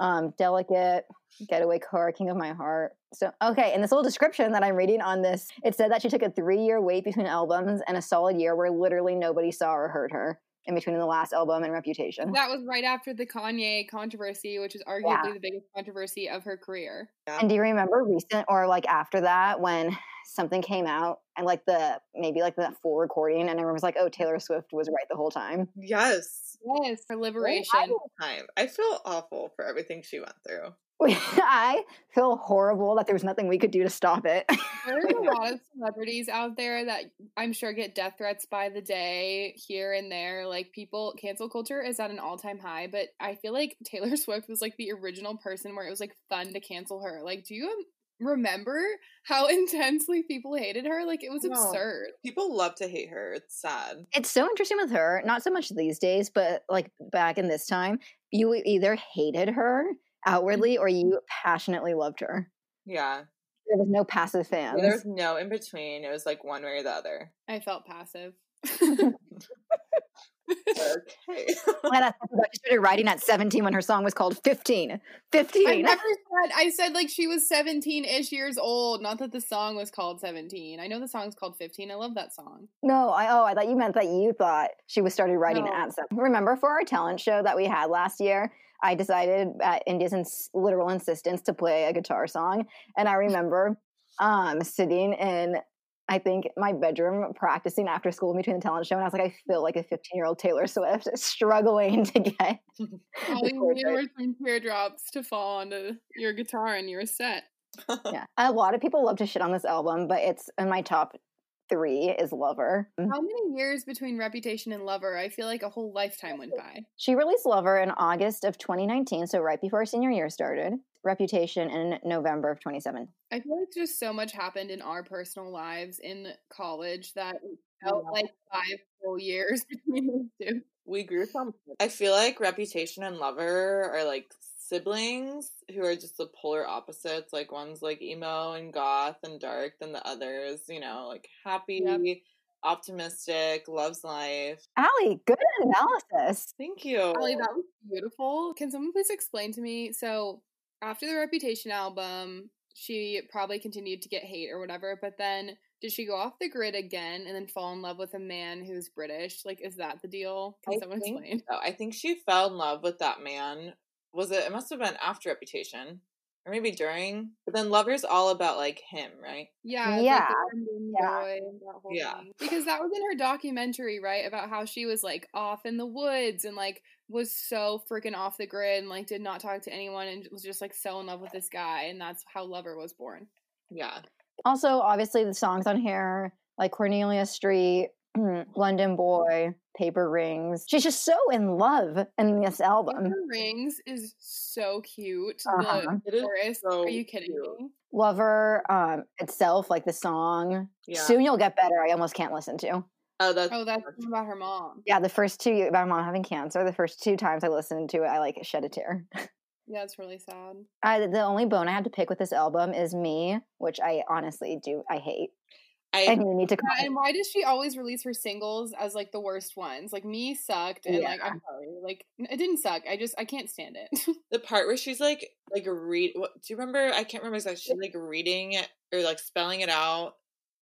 Um, Delicate, Getaway Car, King of My Heart. So okay, in this little description that I'm reading on this, it said that she took a three year wait between albums and a solid year where literally nobody saw or heard her in between the last album and Reputation. That was right after the Kanye controversy, which is arguably the biggest controversy of her career. And do you remember recent or like after that when something came out and like the maybe like the full recording and everyone was like, oh, Taylor Swift was right the whole time. yes. Yes, for liberation. Time. I feel awful for everything she went through. I feel horrible that there was nothing we could do to stop it. There's a lot of celebrities out there that I'm sure get death threats by the day here and there. Like people, cancel culture is at an all time high, but I feel like Taylor Swift was like the original person where it was like fun to cancel her. Like, do you remember how intensely people hated her? Like, it was absurd. People love to hate her. It's sad. It's so interesting with her, not so much these days, but like back in this time, you either hated her Mm-hmm. outwardly or you passionately loved her. Yeah. There was no passive fans. was no in between. It was like one way or the other. I felt passive. Okay. Thought she started writing at 17 when her song was called 15. I never said. I said like she was seventeen ish years old. Not that the song was called seventeen. I know the song's called fifteen. I love that song. No, I oh, I thought you meant that you thought she was started writing No. at seven. Remember for our talent show that we had last year, I decided at India's ins- literal insistence to play a guitar song, and I remember um sitting in I think my bedroom practicing after school between the talent show, and I was like, I feel like a 15 year old Taylor Swift struggling to get. All the you chord needed were some teardrops to fall onto your guitar, and you were set. yeah, a lot of people love to shit on this album, but it's in my top three is Lover. Mm. How many years between Reputation and Lover? I feel like a whole lifetime went by. She released Lover in August of 2019, so right before senior year started. Reputation in November of 2007. I feel like just so much happened in our personal lives in college that felt Yeah. like five full years between the two. we grew from I feel like Reputation and Lover are like siblings who are just the polar opposites. Like one's like emo and goth and dark than the others, you know, like happy, Yep. optimistic, loves life. Ali, good analysis. Thank you. Ali, that was beautiful. Can someone please explain to me? So, after the Reputation album, she probably continued to get hate or whatever, but then did she go off the grid again and then fall in love with a man who's British? Like, is that the deal? Can I someone explain? so. I think she fell in love with that man. Was it? It must have been after Reputation, or maybe during. But then Lover's all about like him, right? Yeah, Yeah, Like yeah. boy that Yeah. Because that was in her documentary, right? About how she was like off in the woods and like was so freaking off the grid and like did not talk to anyone and was just like so in love with this guy and that's how Lover was born. Yeah. Also, obviously, the songs on here, like Cornelia Street, London Boy, Paper Rings. She's just so in love in this album. Paper Rings is so cute. Uh-huh. The It is chorus. so Are you kidding cute. me? Lover um, itself, like the song, Yeah. Soon You'll Get Better, I almost can't listen to. Oh, that's Oh, that's about her mom. Yeah, the first two, about her mom having cancer, the first two times I listened to it, I like shed a tear. Yeah, it's really sad. I, the only bone I had to pick with this album is Me, which I honestly do, I hate. I. And you need to Yeah, and why does she always release her singles as like the worst ones? Like me sucked, and like I'm sorry, like it didn't suck. I just I can't stand it. the part where she's like like read what do you remember i can't remember exactly she's like reading it or like spelling it out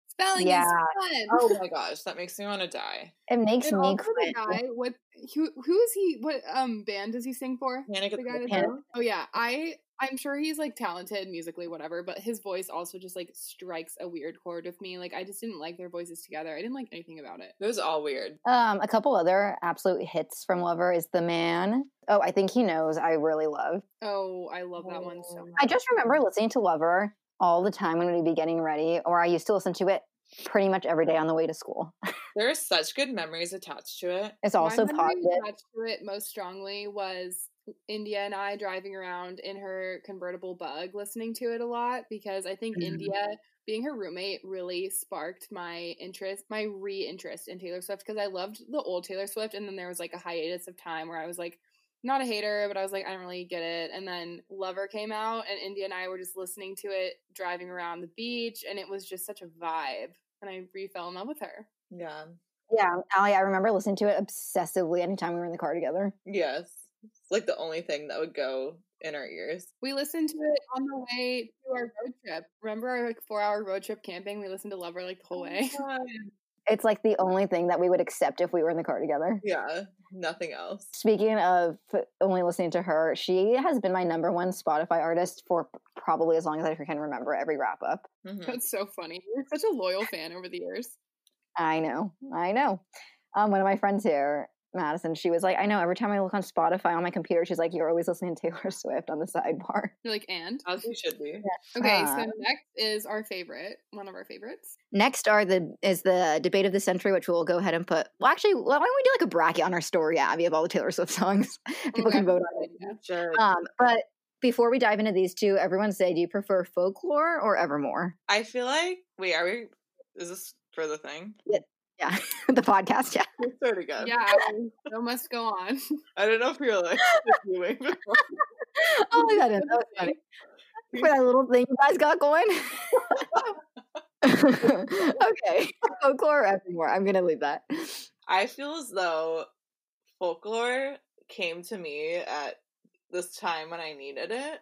Spelling Yeah. is fun. Oh my gosh, that makes me want to die. It makes and me also the quit. guy, what who who is he? What um band does he sing for? Panic at The the guy that's Panic. Oh yeah, I I'm sure he's like talented musically, whatever. But his voice also just like strikes a weird chord with me. Like I just didn't like their voices together. I didn't like anything about it. It was all weird. Um, a couple other absolute hits from Lover is The Man. Oh, I think he knows. I really love. Oh, I love that one so Oh. much. I just remember listening to Lover all the time when we'd be getting ready, or I used to listen to it pretty much every day on the way to school. There are such good memories attached to it. It's also My positive. attached to it most strongly was India and I driving around in her convertible bug, listening to it a lot because I think Mhm. India being her roommate really sparked my interest, my re-interest in Taylor Swift because I loved the old Taylor Swift, and then there was like a hiatus of time where I was like not a hater, but I was like I don't really get it, and then Lover came out, and India and I were just listening to it driving around the beach, and it was just such a vibe, and I re fell in love with her. Yeah. Yeah, Ali, I remember listening to it obsessively anytime we were in the car together. Yes. It's like the only thing that would go in our ears. We listened to it on the way to our road trip. Remember our like four hour road trip camping? We listened to Lover like the whole way. It's like the only thing that we would accept if we were in the car together. Yeah. Nothing else. Speaking of only listening to her, she has been my number one Spotify artist for probably as long as I can remember every wrap up. Mhm. That's so funny. You're such a loyal fan over the years. I know, I know. Um, one of my friends here, Madison, she was like, I know every time I look on Spotify on my computer, she's like, You're always listening to Taylor Swift on the sidebar. You're like, and? As we should be. Okay, Uh, so next is our favorite, one of our favorites. Next are the is the debate of the century, which we'll go ahead and put. Well, actually, why don't we do like a bracket on our story, Abby, of all the Taylor Swift songs? People Okay, can vote on it. yeah. Should. Um, but before we dive into these two, everyone say, do you prefer folklore or Evermore? I feel like wait, are we is this for the thing? Yeah, the podcast. Yeah, I swear to God. Yeah, so must go on. I don't know if you're like doing oh my god, that was funny. For that little thing you guys got going. okay, folklore or Evermore. I'm gonna leave that. I feel as though folklore came to me at this time when I needed it.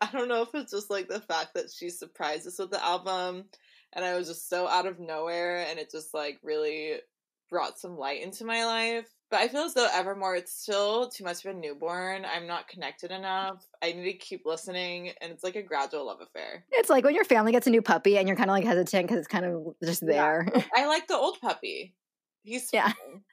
I don't know if it's just like the fact that she surprised us with the album and I was just so out of nowhere and it just like really brought some light into my life. But I feel as though Evermore, it's still too much of a newborn. I'm not connected enough. I need to keep listening, and it's like a gradual love affair. It's like when your family gets a new puppy and you're kind of like hesitant because it's kind of just Yeah. there. I like the old puppy. He's Yeah. fine.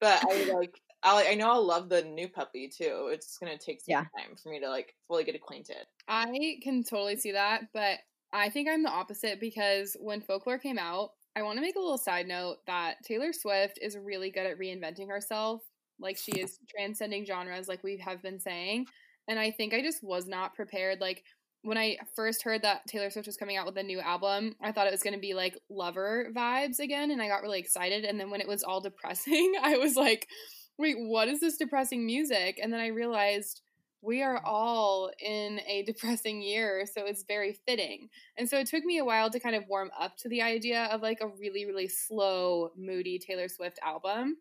But I like I I know I'll love the new puppy too. It's gonna take some Yeah. time for me to like fully get acquainted. I can totally see that, but I think I'm the opposite because when folklore came out, I want to make a little side note that Taylor Swift is really good at reinventing herself. Like she is transcending genres, like we have been saying. And I think I just was not prepared. Like when I first heard that Taylor Swift was coming out with a new album, I thought it was going to be like lover vibes again. And I got really excited. And then when it was all depressing, I was like, wait, what is this depressing music? And then I realized we are all in a depressing year, so it's very fitting. And so it took me a while to kind of warm up to the idea of like a really, really slow, moody Taylor Swift album.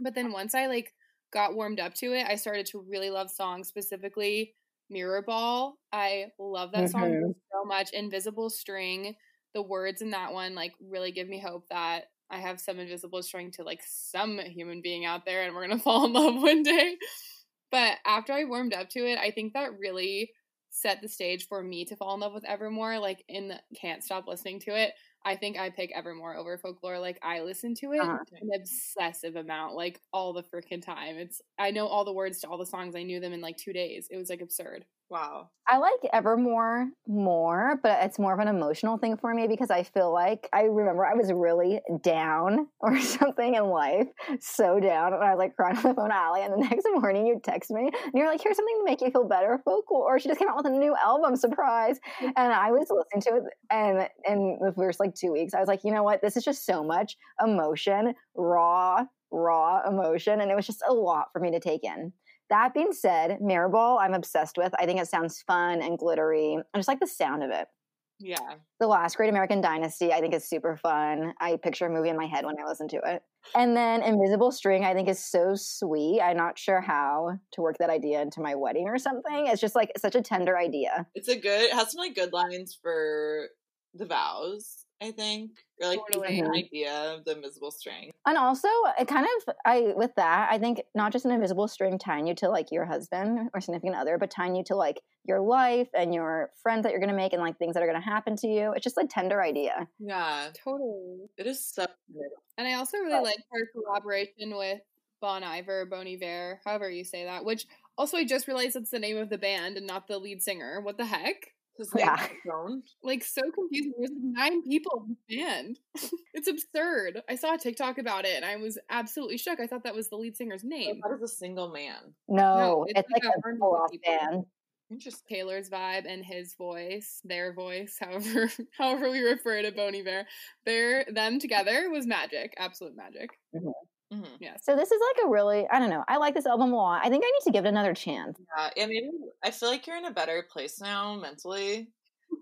But then once I like got warmed up to it, I started to really love songs, specifically Mirror Ball. I love that song Mhm. so much. Invisible String, the words in that one like really give me hope that I have some invisible string to like some human being out there and we're gonna fall in love one day. But after I warmed up to it, I think that really set the stage for me to fall in love with Evermore. Like in the can't stop listening to it. I think I pick Evermore over folklore. Like I listen to it Uh-huh. an obsessive amount, like all the freaking time. It's I know all the words to all the songs. I knew them in like two days. It was like absurd. Wow. I like Evermore more, but it's more of an emotional thing for me because I feel like I remember I was really down or something in life, so down, and I was like crying on the phone to Ali. And the next morning, you text me and you're like, "Here's something to make you feel better, folklore." Or she just came out with a new album, surprise! And I was listening to it, and in the first like two weeks, I was like, you know what? This is just so much emotion, raw, raw emotion, and it was just a lot for me to take in. That being said, Mirrorball, I'm obsessed with. I think it sounds fun and glittery. I just like the sound of it. Yeah. The Last Great American Dynasty, I think is super fun. I picture a movie in my head when I listen to it. And then Invisible String, I think is so sweet. I'm not sure how to work that idea into my wedding or something. It's just like such a tender idea. It's a good it has some like good lines for the vows. I think, or like Totally. an idea of the invisible string. And also, it kind of, I with that, I think not just an invisible string tying you to like your husband or significant other, but tying you to like your life and your friends that you're gonna make and like things that are gonna happen to you. It's just a tender idea. Yeah, Totally. it is so. good. And I also really like her collaboration with Bon Iver, Bon Iver, however you say that. Which also I just realized it's the name of the band and not the lead singer. What the heck? His Yeah. name. Like so confusing. There's nine people in the band. it's absurd. I saw a TikTok about it and I was absolutely shook. I thought that was the lead singer's name. That is a single man. No, it's it's, like like a a full off people. band. Interesting. Taylor's vibe and his voice, their voice, however however we refer to Bon Iver, their them together was magic, absolute magic. Mm-hmm. Hmm Yes. So this is like a really, I don't know. I like this album a lot. I think I need to give it another chance. Yeah, yeah. Maybe I feel like you're in a better place now mentally.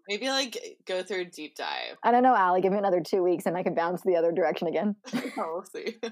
Maybe like go through a deep dive. I don't know, Ali. Give me another two weeks and I can bounce the other direction again. oh, we'll see.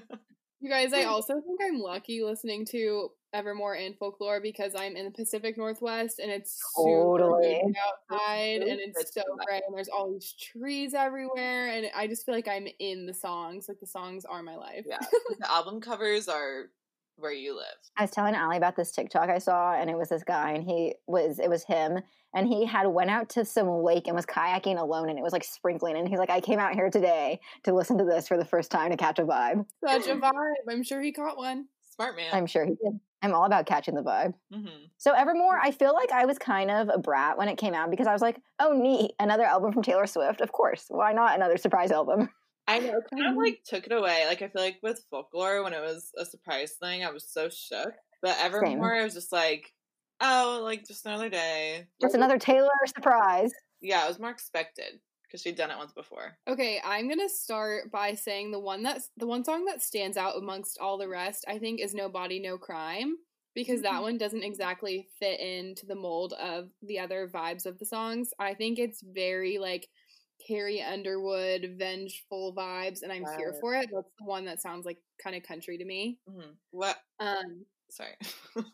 You guys, I also think I'm lucky listening to Evermore and Folklore because I'm in the Pacific Northwest and it's super Totally. windy outside really and it's so for bright and there's all these trees everywhere and I just feel like I'm in the songs. Like the songs are my life. yeah, the album covers are where you live. I was telling Ali about this TikTok I saw, and it was this guy, and he was, it was him, and he had went out to some lake and was kayaking alone, and it was like sprinkling, and he's like, I came out here today to listen to this for the first time to catch a vibe. Such a vibe. I'm sure he caught one. Smart man. I'm sure he did. I'm all about catching the vibe. hmm So Evermore, I feel like I was kind of a brat when it came out because I was like, oh neat, another album from Taylor Swift. Of course. Why not another surprise album? I know. Kind of like took it away. Like I feel like with folklore, when it was a surprise thing, I was so shook. But Evermore, I was just like, oh, like just another day. Just another Taylor surprise. Yeah, it was more expected because she'd done it once before. Okay, I'm gonna start by saying the one that's the one song that stands out amongst all the rest, I think, is No Body, No Crime. Because that one doesn't exactly fit into the mold of the other vibes of the songs. I think it's very like Carrie Underwood, vengeful vibes, and I'm here for it. That's the one that sounds like kind of country to me. hmm What? Um, Sorry. Very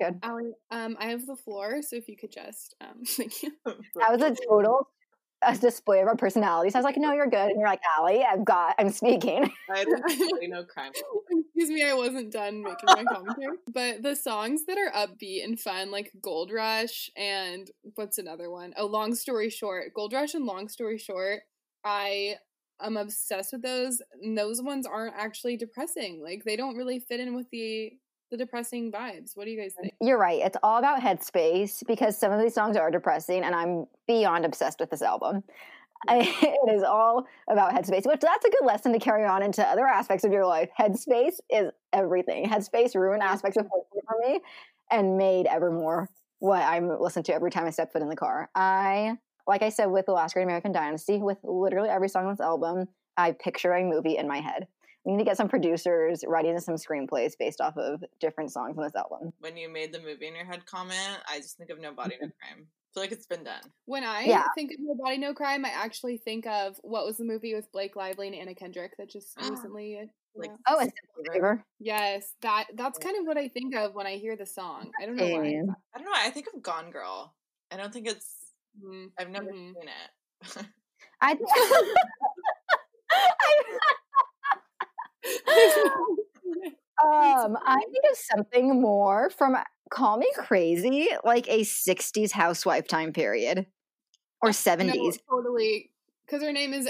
good. Ali, um, I have the floor, so if you could just, um, thank you. That was a total a display of our personalities. I was like, no, you're good. And you're like, Ali, I've got, I'm speaking. I had really no crime. Excuse me, I wasn't done making my commentary. But the songs that are upbeat and fun, like Gold Rush and what's another one? Oh, Long Story Short. Gold Rush and Long Story Short, I am obsessed with those. And those ones aren't actually depressing. Like they don't really fit in with the the depressing vibes. What do you guys think? You're right. It's all about headspace because some of these songs are depressing, and I'm beyond obsessed with this album. I, it is all about headspace, which that's a good lesson to carry on into other aspects of your life. Headspace is everything. Headspace ruined aspects of life for me and made Evermore what I listen to every time I step foot in the car. I, like I said with the last Great American Dynasty, with literally every song on this album, I picture a movie in my head. We need to get some producers writing some screenplays based off of different songs on this album. When you made the movie in your head comment, I just think of No Body, No Crime. I feel like it's been done. When I Yeah. think of No Body No Crime, I actually think of what was the movie with Blake Lively and Anna Kendrick that just recently Like, out? Oh, and Simple Favor. Yes, that that's kind of what I think of when I hear the song. I don't know why. I don't know. I think of Gone Girl. I don't think it's. Mm, I've never Mhm. seen it. I, um, I think of something more from Call Me Crazy, like a 60s housewife time period or 70s. No, totally. Because her name is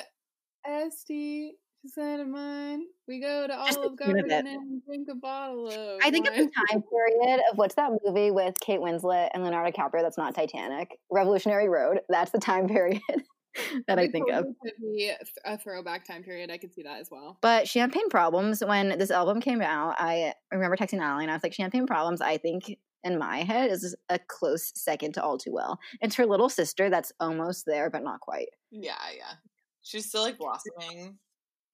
Este. She's out of mine. We go to Olive of Garden and drink a bottle of. I think of the time period of what's that movie with Kate Winslet and Leonardo DiCaprio that's not Titanic? Revolutionary Road. That's the time period that I think of. totally Could be a throwback time period. I could see that as well. But Champagne Problems, when this album came out, I remember texting Ali and I was like, Champagne Problems, I think in my head is a close second to All Too Well. It's her little sister that's almost there, but not quite. yeah, yeah. She's still like blossoming.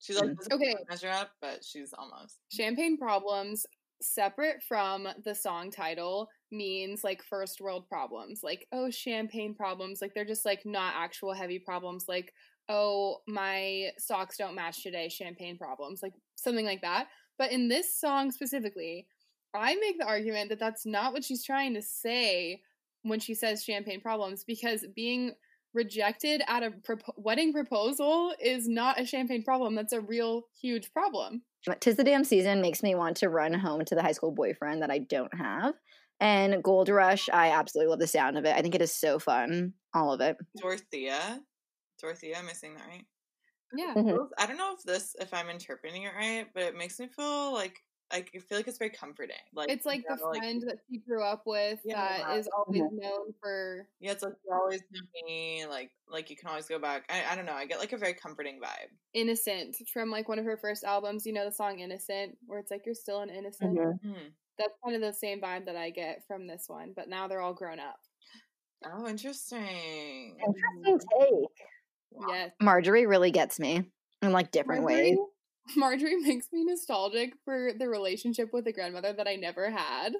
She's like Mm. Okay. measure up, but she's almost. Champagne problems, separate from the song title, means like first world problems. Like, oh, champagne problems. Like, they're just like not actual heavy problems. Like, oh, my socks don't match today. Champagne problems. Like, something like that. But in this song specifically, I make the argument that that's not what she's trying to say when she says champagne problems because being rejected at a propo- wedding proposal is not a champagne problem. That's a real huge problem. Tis the Damn Season makes me want to run home to the high school boyfriend that I don't have. And Gold Rush, I absolutely love the sound of it. I think it is so fun. All of it. Dorothea. Dorothea, am I saying that right? Yeah. Mhm. I don't know if this, if I'm interpreting it right, but it makes me feel like I feel like it's very comforting. Like It's like you the know, like- friend that she grew up with Yeah. that is always known for yeah, it's like you're always with me. Like, like you can always go back. I, I don't know. I get like a very comforting vibe. innocent from like one of her first albums. You know the song Innocent, where it's like you're still an innocent. Mhm. Hmm. That's kind of the same vibe that I get from this one, but now they're all grown up. Oh, interesting. Interesting take. Wow. Yes. Marjorie really gets me in like different ways. Marjorie, Marjorie makes me nostalgic for the relationship with the grandmother that I never had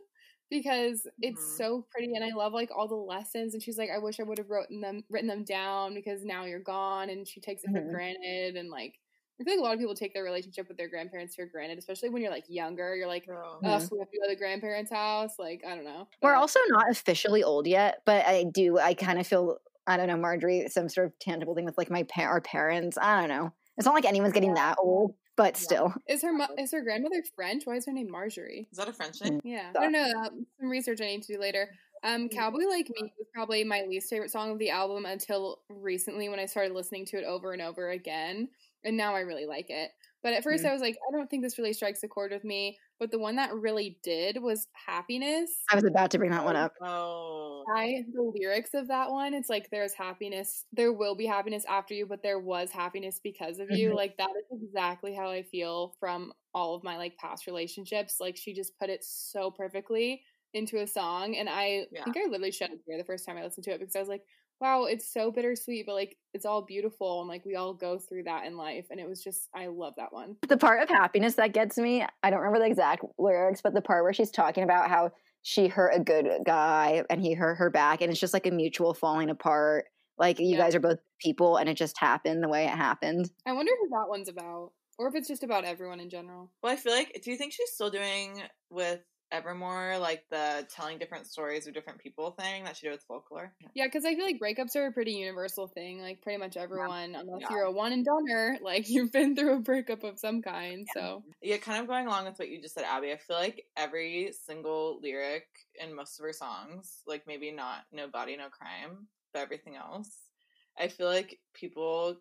because it's Mhm. so pretty and I love like all the lessons and she's like I wish I would have written them written them down because now you're gone and she takes it for Mhm. granted and like I feel like a lot of people take their relationship with their grandparents for granted, especially when you're like younger. You're like, Girl. oh, we have to go to the grandparents' house. Like, I don't know. We're also not officially old yet, but I do. I kind of feel I don't know, Marjorie, some sort of tangible thing with like my pa- our parents. I don't know. It's not like anyone's getting that old, but Yeah. still. Is her mo- is her grandmother French? Why is her name Marjorie? Is that a French Mm. name? Yeah, Yeah. I don't know. Um, some research I need to do later. Um, Mm. Cowboy Like Me was probably my least favorite song of the album until recently when I started listening to it over and over again, and now I really like it. But at 1st Mm. I was like, I don't think this really strikes a chord with me. But the one that really did was Happiness. I was about to bring that one up. Oh, I the lyrics of that one, it's like there's happiness, there will be happiness after you, but there was happiness because of you. Mhm. Like that is exactly how I feel from all of my like past relationships. Like she just put it so perfectly into a song, and I Yeah. think I literally shed a tear the first time I listened to it because I was like, wow, it's so bittersweet, but like it's all beautiful, and like we all go through that in life, and it was just I love that one. The part of happiness that gets me, I don't remember the exact lyrics, but the part where she's talking about how she hurt a good guy and he hurt her back, and it's just like a mutual falling apart. Like you Yeah. guys are both people, and it just happened the way it happened. I wonder who that one's about, or if it's just about everyone in general. well, I feel like. Do you think she's still doing with Evermore like the telling different stories of different people thing that she did with folklore? Yeah, because I feel like breakups are a pretty universal thing. Like pretty much everyone, unless Yeah. you're a one and doneer, like you've been through a breakup of some kind. So Yeah, kind of going along with what you just said, Abby. I feel like every single lyric in most of her songs, like maybe not No Body, No Crime, but everything else, I feel like people,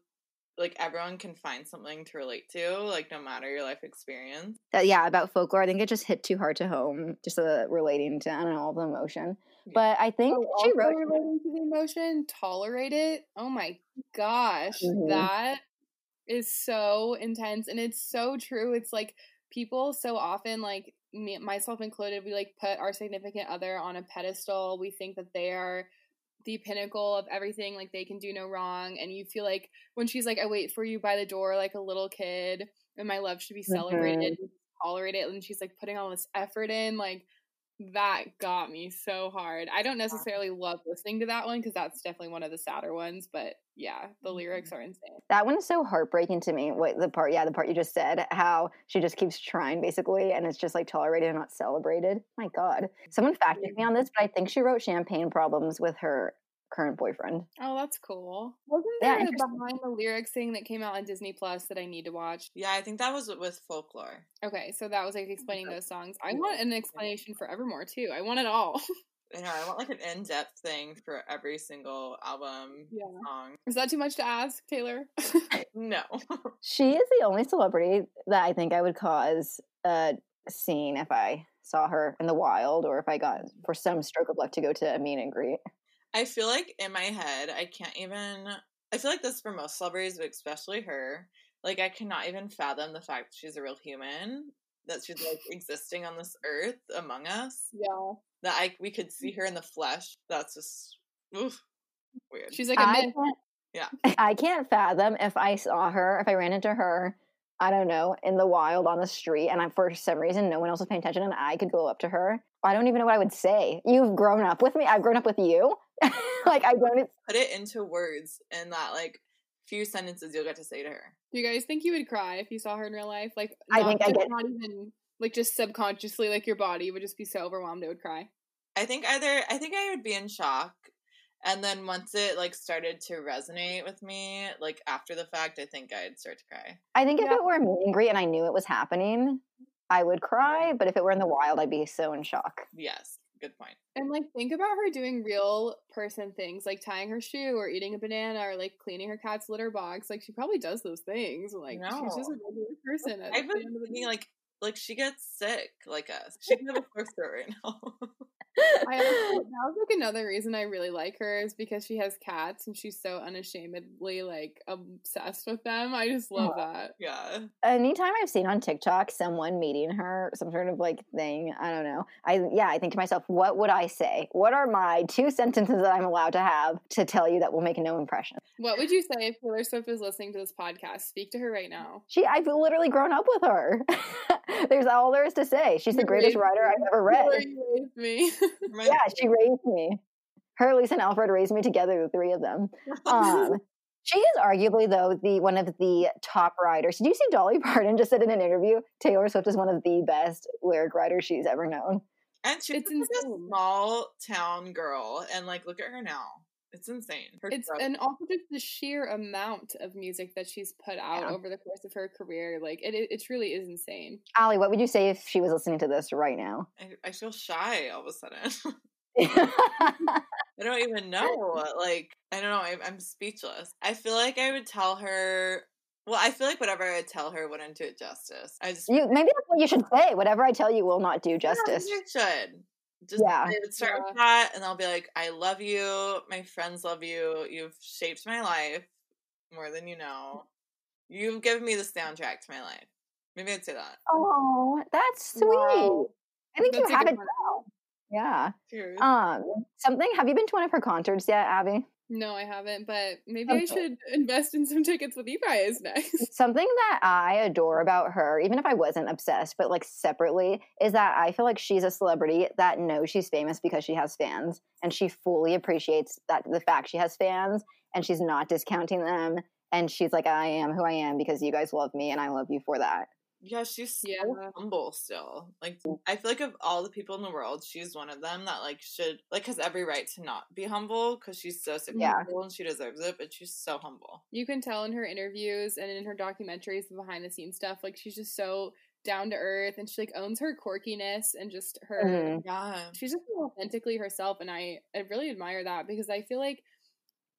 like everyone can find something to relate to, like no matter your life experience. That, yeah, about folklore, I think it just hit too hard to home, just uh, relating to I don't know all the emotion. Yeah. But I think Oh, she wrote. relating to the emotion, tolerate it. Oh my gosh, Mhm. that is so intense, and it's so true. It's like people so often, like me, myself included, we like put our significant other on a pedestal. We think that they are the pinnacle of everything like they can do no wrong and you feel like when she's like i wait for you by the door like a little kid and my love should be celebrated mm-hmm. and tolerated and she's like putting all this effort in like that got me so hard i don't necessarily love listening to that one because that's definitely one of the sadder ones but yeah the lyrics mm-hmm. are insane That one is so heartbreaking to me. What the part? Yeah, the part you just said. How she just keeps trying, basically, and it's just like tolerated and not celebrated. My God, mm-hmm. someone fact checked me on this, but I think she wrote "Champagne Problems" with her current boyfriend. oh that's cool wasn't Yeah, there a behind the lyrics thing that came out on disney plus that i need to watch Yeah, I think that was with folklore. okay so that was like explaining those songs i want an explanation for evermore too i want it all I know, I want like an in depth thing for every single album Yeah. song. Is that too much to ask, Taylor? No. She is the only celebrity that I think I would cause a scene if I saw her in the wild, or if I got for some stroke of luck to go to a meet and greet. I feel like in my head, I can't even. I feel like this for most celebrities, but especially her. Like, I cannot even fathom the fact that she's a real human, that she's like existing on this earth among us, yeah. that I we could see mm. her in the flesh. That's just oof, weird. She's like a I myth. can't, Yeah. I can't fathom if I saw her, if I ran into her, I don't know, in the wild on the street, and I, for some reason no one else was paying attention, and I could go up to her. I don't even know what I would say. You've grown up with me. I've grown up with you. like I don't. Put it into words in that like few sentences you'll get to say to her. Do you guys think you would cry if you saw her in real life? Like, I think I just get- not even like just subconsciously, like your body would just be so overwhelmed it would cry. I think either I think I would be in shock, And then once it like started to resonate with me, like after the fact, I think I'd start to cry. I think if Yeah. it were a meet and greet and I knew it was happening, I would cry. But if it were in the wild, I'd be so in shock. Yes, good point. And like think about her doing real person things like tying her shoe or eating a banana or like cleaning her cat's litter box. Like she probably does those things. Like no. she's just a regular person. I've been end of the thinking like like she gets sick like us. She can have a throat right now. I also, that was like another reason I really like her is because she has cats and she's so unashamedly like obsessed with them. I just love that. yeah. Anytime I've seen on TikTok someone meeting her, some sort of like thing, I don't know. I yeah, I think to myself, what would I say? What are my two sentences that I'm allowed to have to tell you that will make no impression? What would you say if Taylor Swift was listening to this podcast? Speak to her right now. She, I've literally grown up with her. There's all there is to say. She's the greatest writer me. I've ever read. me. My- Yeah, she raised me. Her, Lisa, and Alfred raised me together, the three of them. Um, she is arguably though the one of the top writers. Did you see Dolly Parton just said in an interview? Taylor Swift is one of the best lyric writers she's ever known. and she's It's like a small town girl, and like look at her now. It's insane. Her It's growth. and also just the sheer amount of music that she's put out Yeah. over the course of her career. Like it, it, it truly is insane. Ali, what would you say if she was listening to this right now? I, I feel shy all of a sudden. I don't even know. Like, I don't know. I'm, I'm speechless. I feel like I would tell her. Well, I feel like whatever I would tell her wouldn't do it justice. I just you maybe that's what you should say. Whatever I tell you will not do justice. I think should. Just Yeah. I would start Yeah. with that, and I'll be like, "I love you. My friends love you. You've shaped my life more than you know. You've given me the soundtrack to my life." Maybe I'd say that. Oh, that's sweet. Wow. I think That's you have it well. Yeah. Cheers. Um, something. Have you been to one of her concerts yet, Abby? No, I haven't, but maybe I should invest in some tickets with you guys next. Something that I adore about her, even if I wasn't obsessed, but like separately, is that I feel like she's a celebrity that knows she's famous because she has fans, and she fully appreciates that the fact she has fans, and she's not discounting them. And she's like, I am who I am because you guys love me, and I love you for that. Yeah, she's so Yeah. humble still. Like I feel like of all the people in the world, she's one of them that like should like has every right to not be humble because she's so successful Yeah. and she deserves it. But she's so humble. You can tell in her interviews and in her documentaries, the behind the scenes stuff, like she's just so down to earth and she like owns her quirkiness and just her Mhm. Yeah, she's just authentically herself and I, I really admire that because i feel like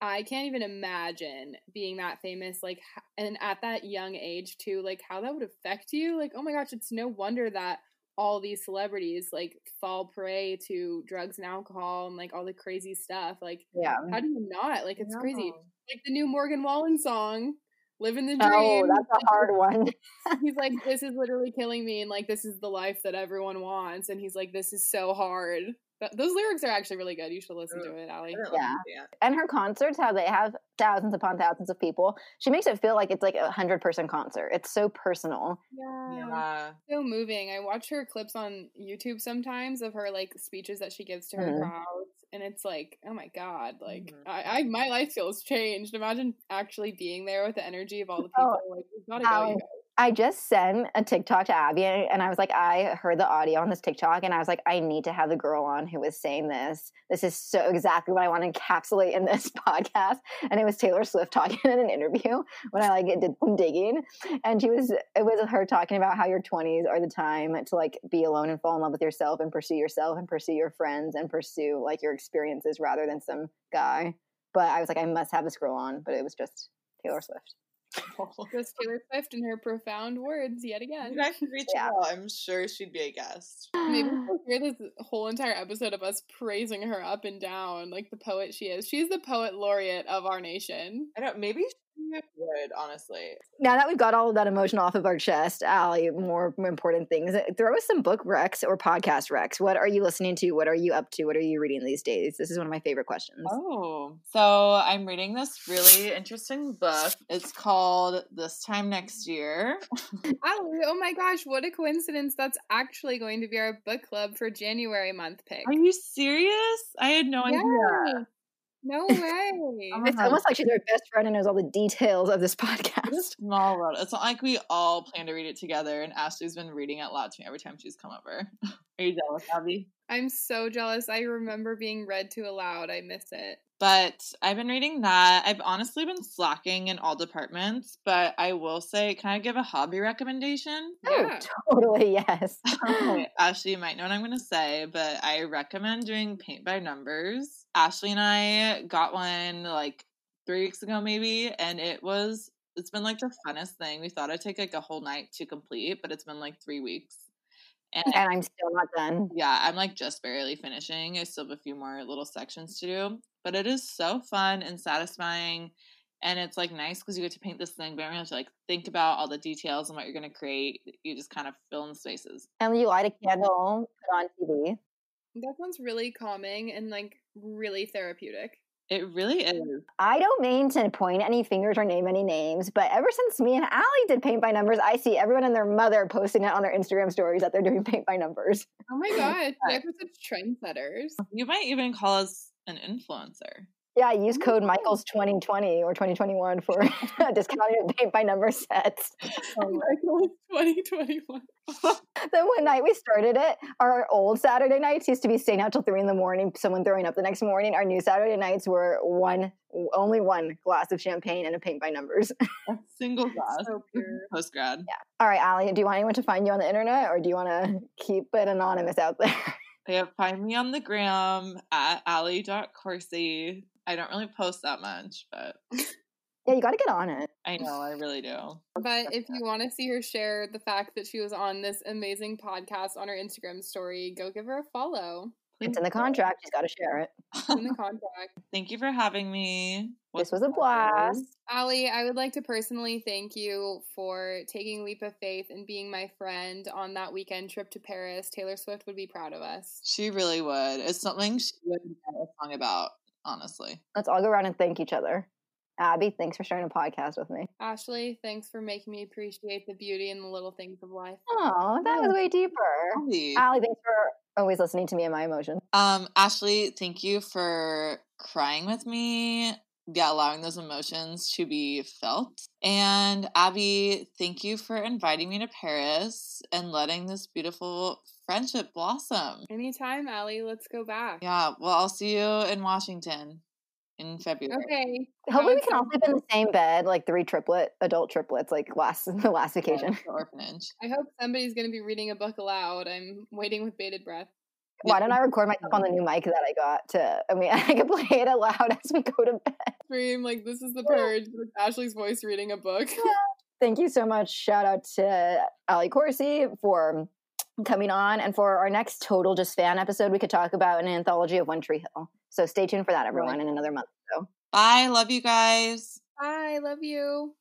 i can't even imagine being that famous like and at that young age too like how that would affect you like oh my gosh it's no wonder that all these celebrities like fall prey to drugs and alcohol and like all the crazy stuff like Yeah. how do you not? Like it's crazy. Like the new morgan wallen song living the oh, dream. Oh, that's a hard one. he's like this is literally killing me and like this is the life that everyone wants and he's like this is so hard Th- those lyrics are actually really good you should listen to it I ali didn't Yeah. listen to it. and her concerts, how they have thousands upon thousands of people, she makes it feel like it's like a hundred person concert. It's so personal. yeah. Yeah. so moving i watch her clips on youtube sometimes of her like speeches that she gives to her Mhm. crowds and it's like oh my god like Mhm. I, I my life feels changed imagine actually being there with the energy of all the Oh, people like we've gotta go you guys. I just sent a TikTok to Abby and I was like, I heard the audio on this TikTok and I was like, I need to have the girl on who was saying this. This is so exactly what I want to encapsulate in this podcast. And it was Taylor Swift talking in an interview when I like did some digging. And she was, it was her talking about how your 20s are the time to like be alone and fall in love with yourself and pursue yourself and pursue your friends and pursue like your experiences rather than some guy. But I was like, I must have this girl on, but it was just Taylor Swift. just taylor swift and her profound words yet again You guys should reach Yeah. out. I'm sure she'd be a guest. Maybe we'll hear this whole entire episode of us praising her up and down, like the poet she is. She's the poet laureate of our nation. I don't. Maybe she would honestly. now that we've got all of that emotion off of our chest, Ali, more important things. uh, Throw us some book recs or podcast recs. What are you listening to? What are you up to? What are you reading these days? This is one of my favorite questions. Oh, so I'm reading this really interesting book. It's called This Time Next Year. Ali, oh my gosh, what a coincidence. That's actually going to be our book club for January month pick. Are you serious? I had no idea. Yeah. No way. Oh It's my almost like she's our best friend and knows all the details of this It's a podcast. small world. It's not like we all plan to read it together, and Ashley's been reading it loud to me every time she's come over. Are you jealous, Abby? I'm so jealous. I remember being read to aloud. I miss it. But I've been reading that. I've honestly been slacking in all departments, but I will say, can I give a hobby recommendation? Oh, yeah. Oh, totally, yes. Okay, Ashley, you might know what I'm going to say, but I recommend doing paint by numbers. Ashley and I got one like three weeks ago, maybe, and it was, it's been like the funnest thing. We thought it'd take like a whole night to complete, but it's been like three weeks. And And I'm still not done. yeah, I'm like just barely finishing. I still have a few more little sections to do, but it is so fun and satisfying. And it's like nice because you get to paint this thing, but you don't have to like think about all the details and what you're going to create. You just kind of fill in the spaces. And you light a candle, put on TV. That sounds really calming and like really therapeutic. It really is. I don't mean to point any fingers or name any names, but ever since me and Ali did paint by numbers, I see everyone and their mother posting it on their Instagram stories that they're doing paint by numbers. Oh my god, you guys are such trendsetters. You might even call us an influencer. Yeah, use code. Michaels 2020 or 2021 for discounted paint by number sets. Oh my god, 2021. Then one night we started it. Our old Saturday nights used to be staying out till three in the morning, someone throwing up the next morning. Our new Saturday nights were one, only one glass of champagne and a paint by numbers. A single glass. So. Post grad. Yeah. All right, Ali, do you want anyone to find you on the internet or do you want to keep it anonymous out there? Yeah, find me on the gram at ali.corsi. I don't really post that much, but yeah, you got to get on it. I know I really do. But if you want to see her share the fact that she was on this amazing podcast on her Instagram story, go give her a follow. It's in the contract. She's got to share it. It's in the contract. Thank you for having me. This was a blast. Ali, I would like to personally thank you for taking leap of faith and being my friend on that weekend trip to Paris. Taylor Swift would be proud of us. She really would. It's something she would write a song about, honestly. Let's all go around and thank each other. Abby, thanks for sharing a podcast with me. Ashley, thanks for making me appreciate the beauty and the little things of life. Oh, that was way deeper. Ali. Ali, thanks for always listening to me and my emotions. Um, Ashley, thank you for crying with me. Yeah, allowing those emotions to be felt. And Abby, thank you for inviting me to Paris and letting this beautiful friendship blossom. Anytime, Ali, let's go back. Yeah, well, I'll see you in Washington in February. Okay. Hopefully, we can all sleep in the same bed, like three triplet adult triplets, like last the last Yeah, occasion. the orphanage. I hope somebody's going to be reading a book aloud. I'm waiting with bated breath. Why don't I record myself on the new mic that I got to? I mean, I can play it aloud as we go to bed. Stream like this is the purge with Ashley's voice reading a book. Thank you so much. Shout out to Ali Corsi for coming on, and for our next total just fan episode, we could talk about an anthology of One Tree Hill. So stay tuned for that, everyone, in another month. So. Bye. Love you guys. Bye, love you.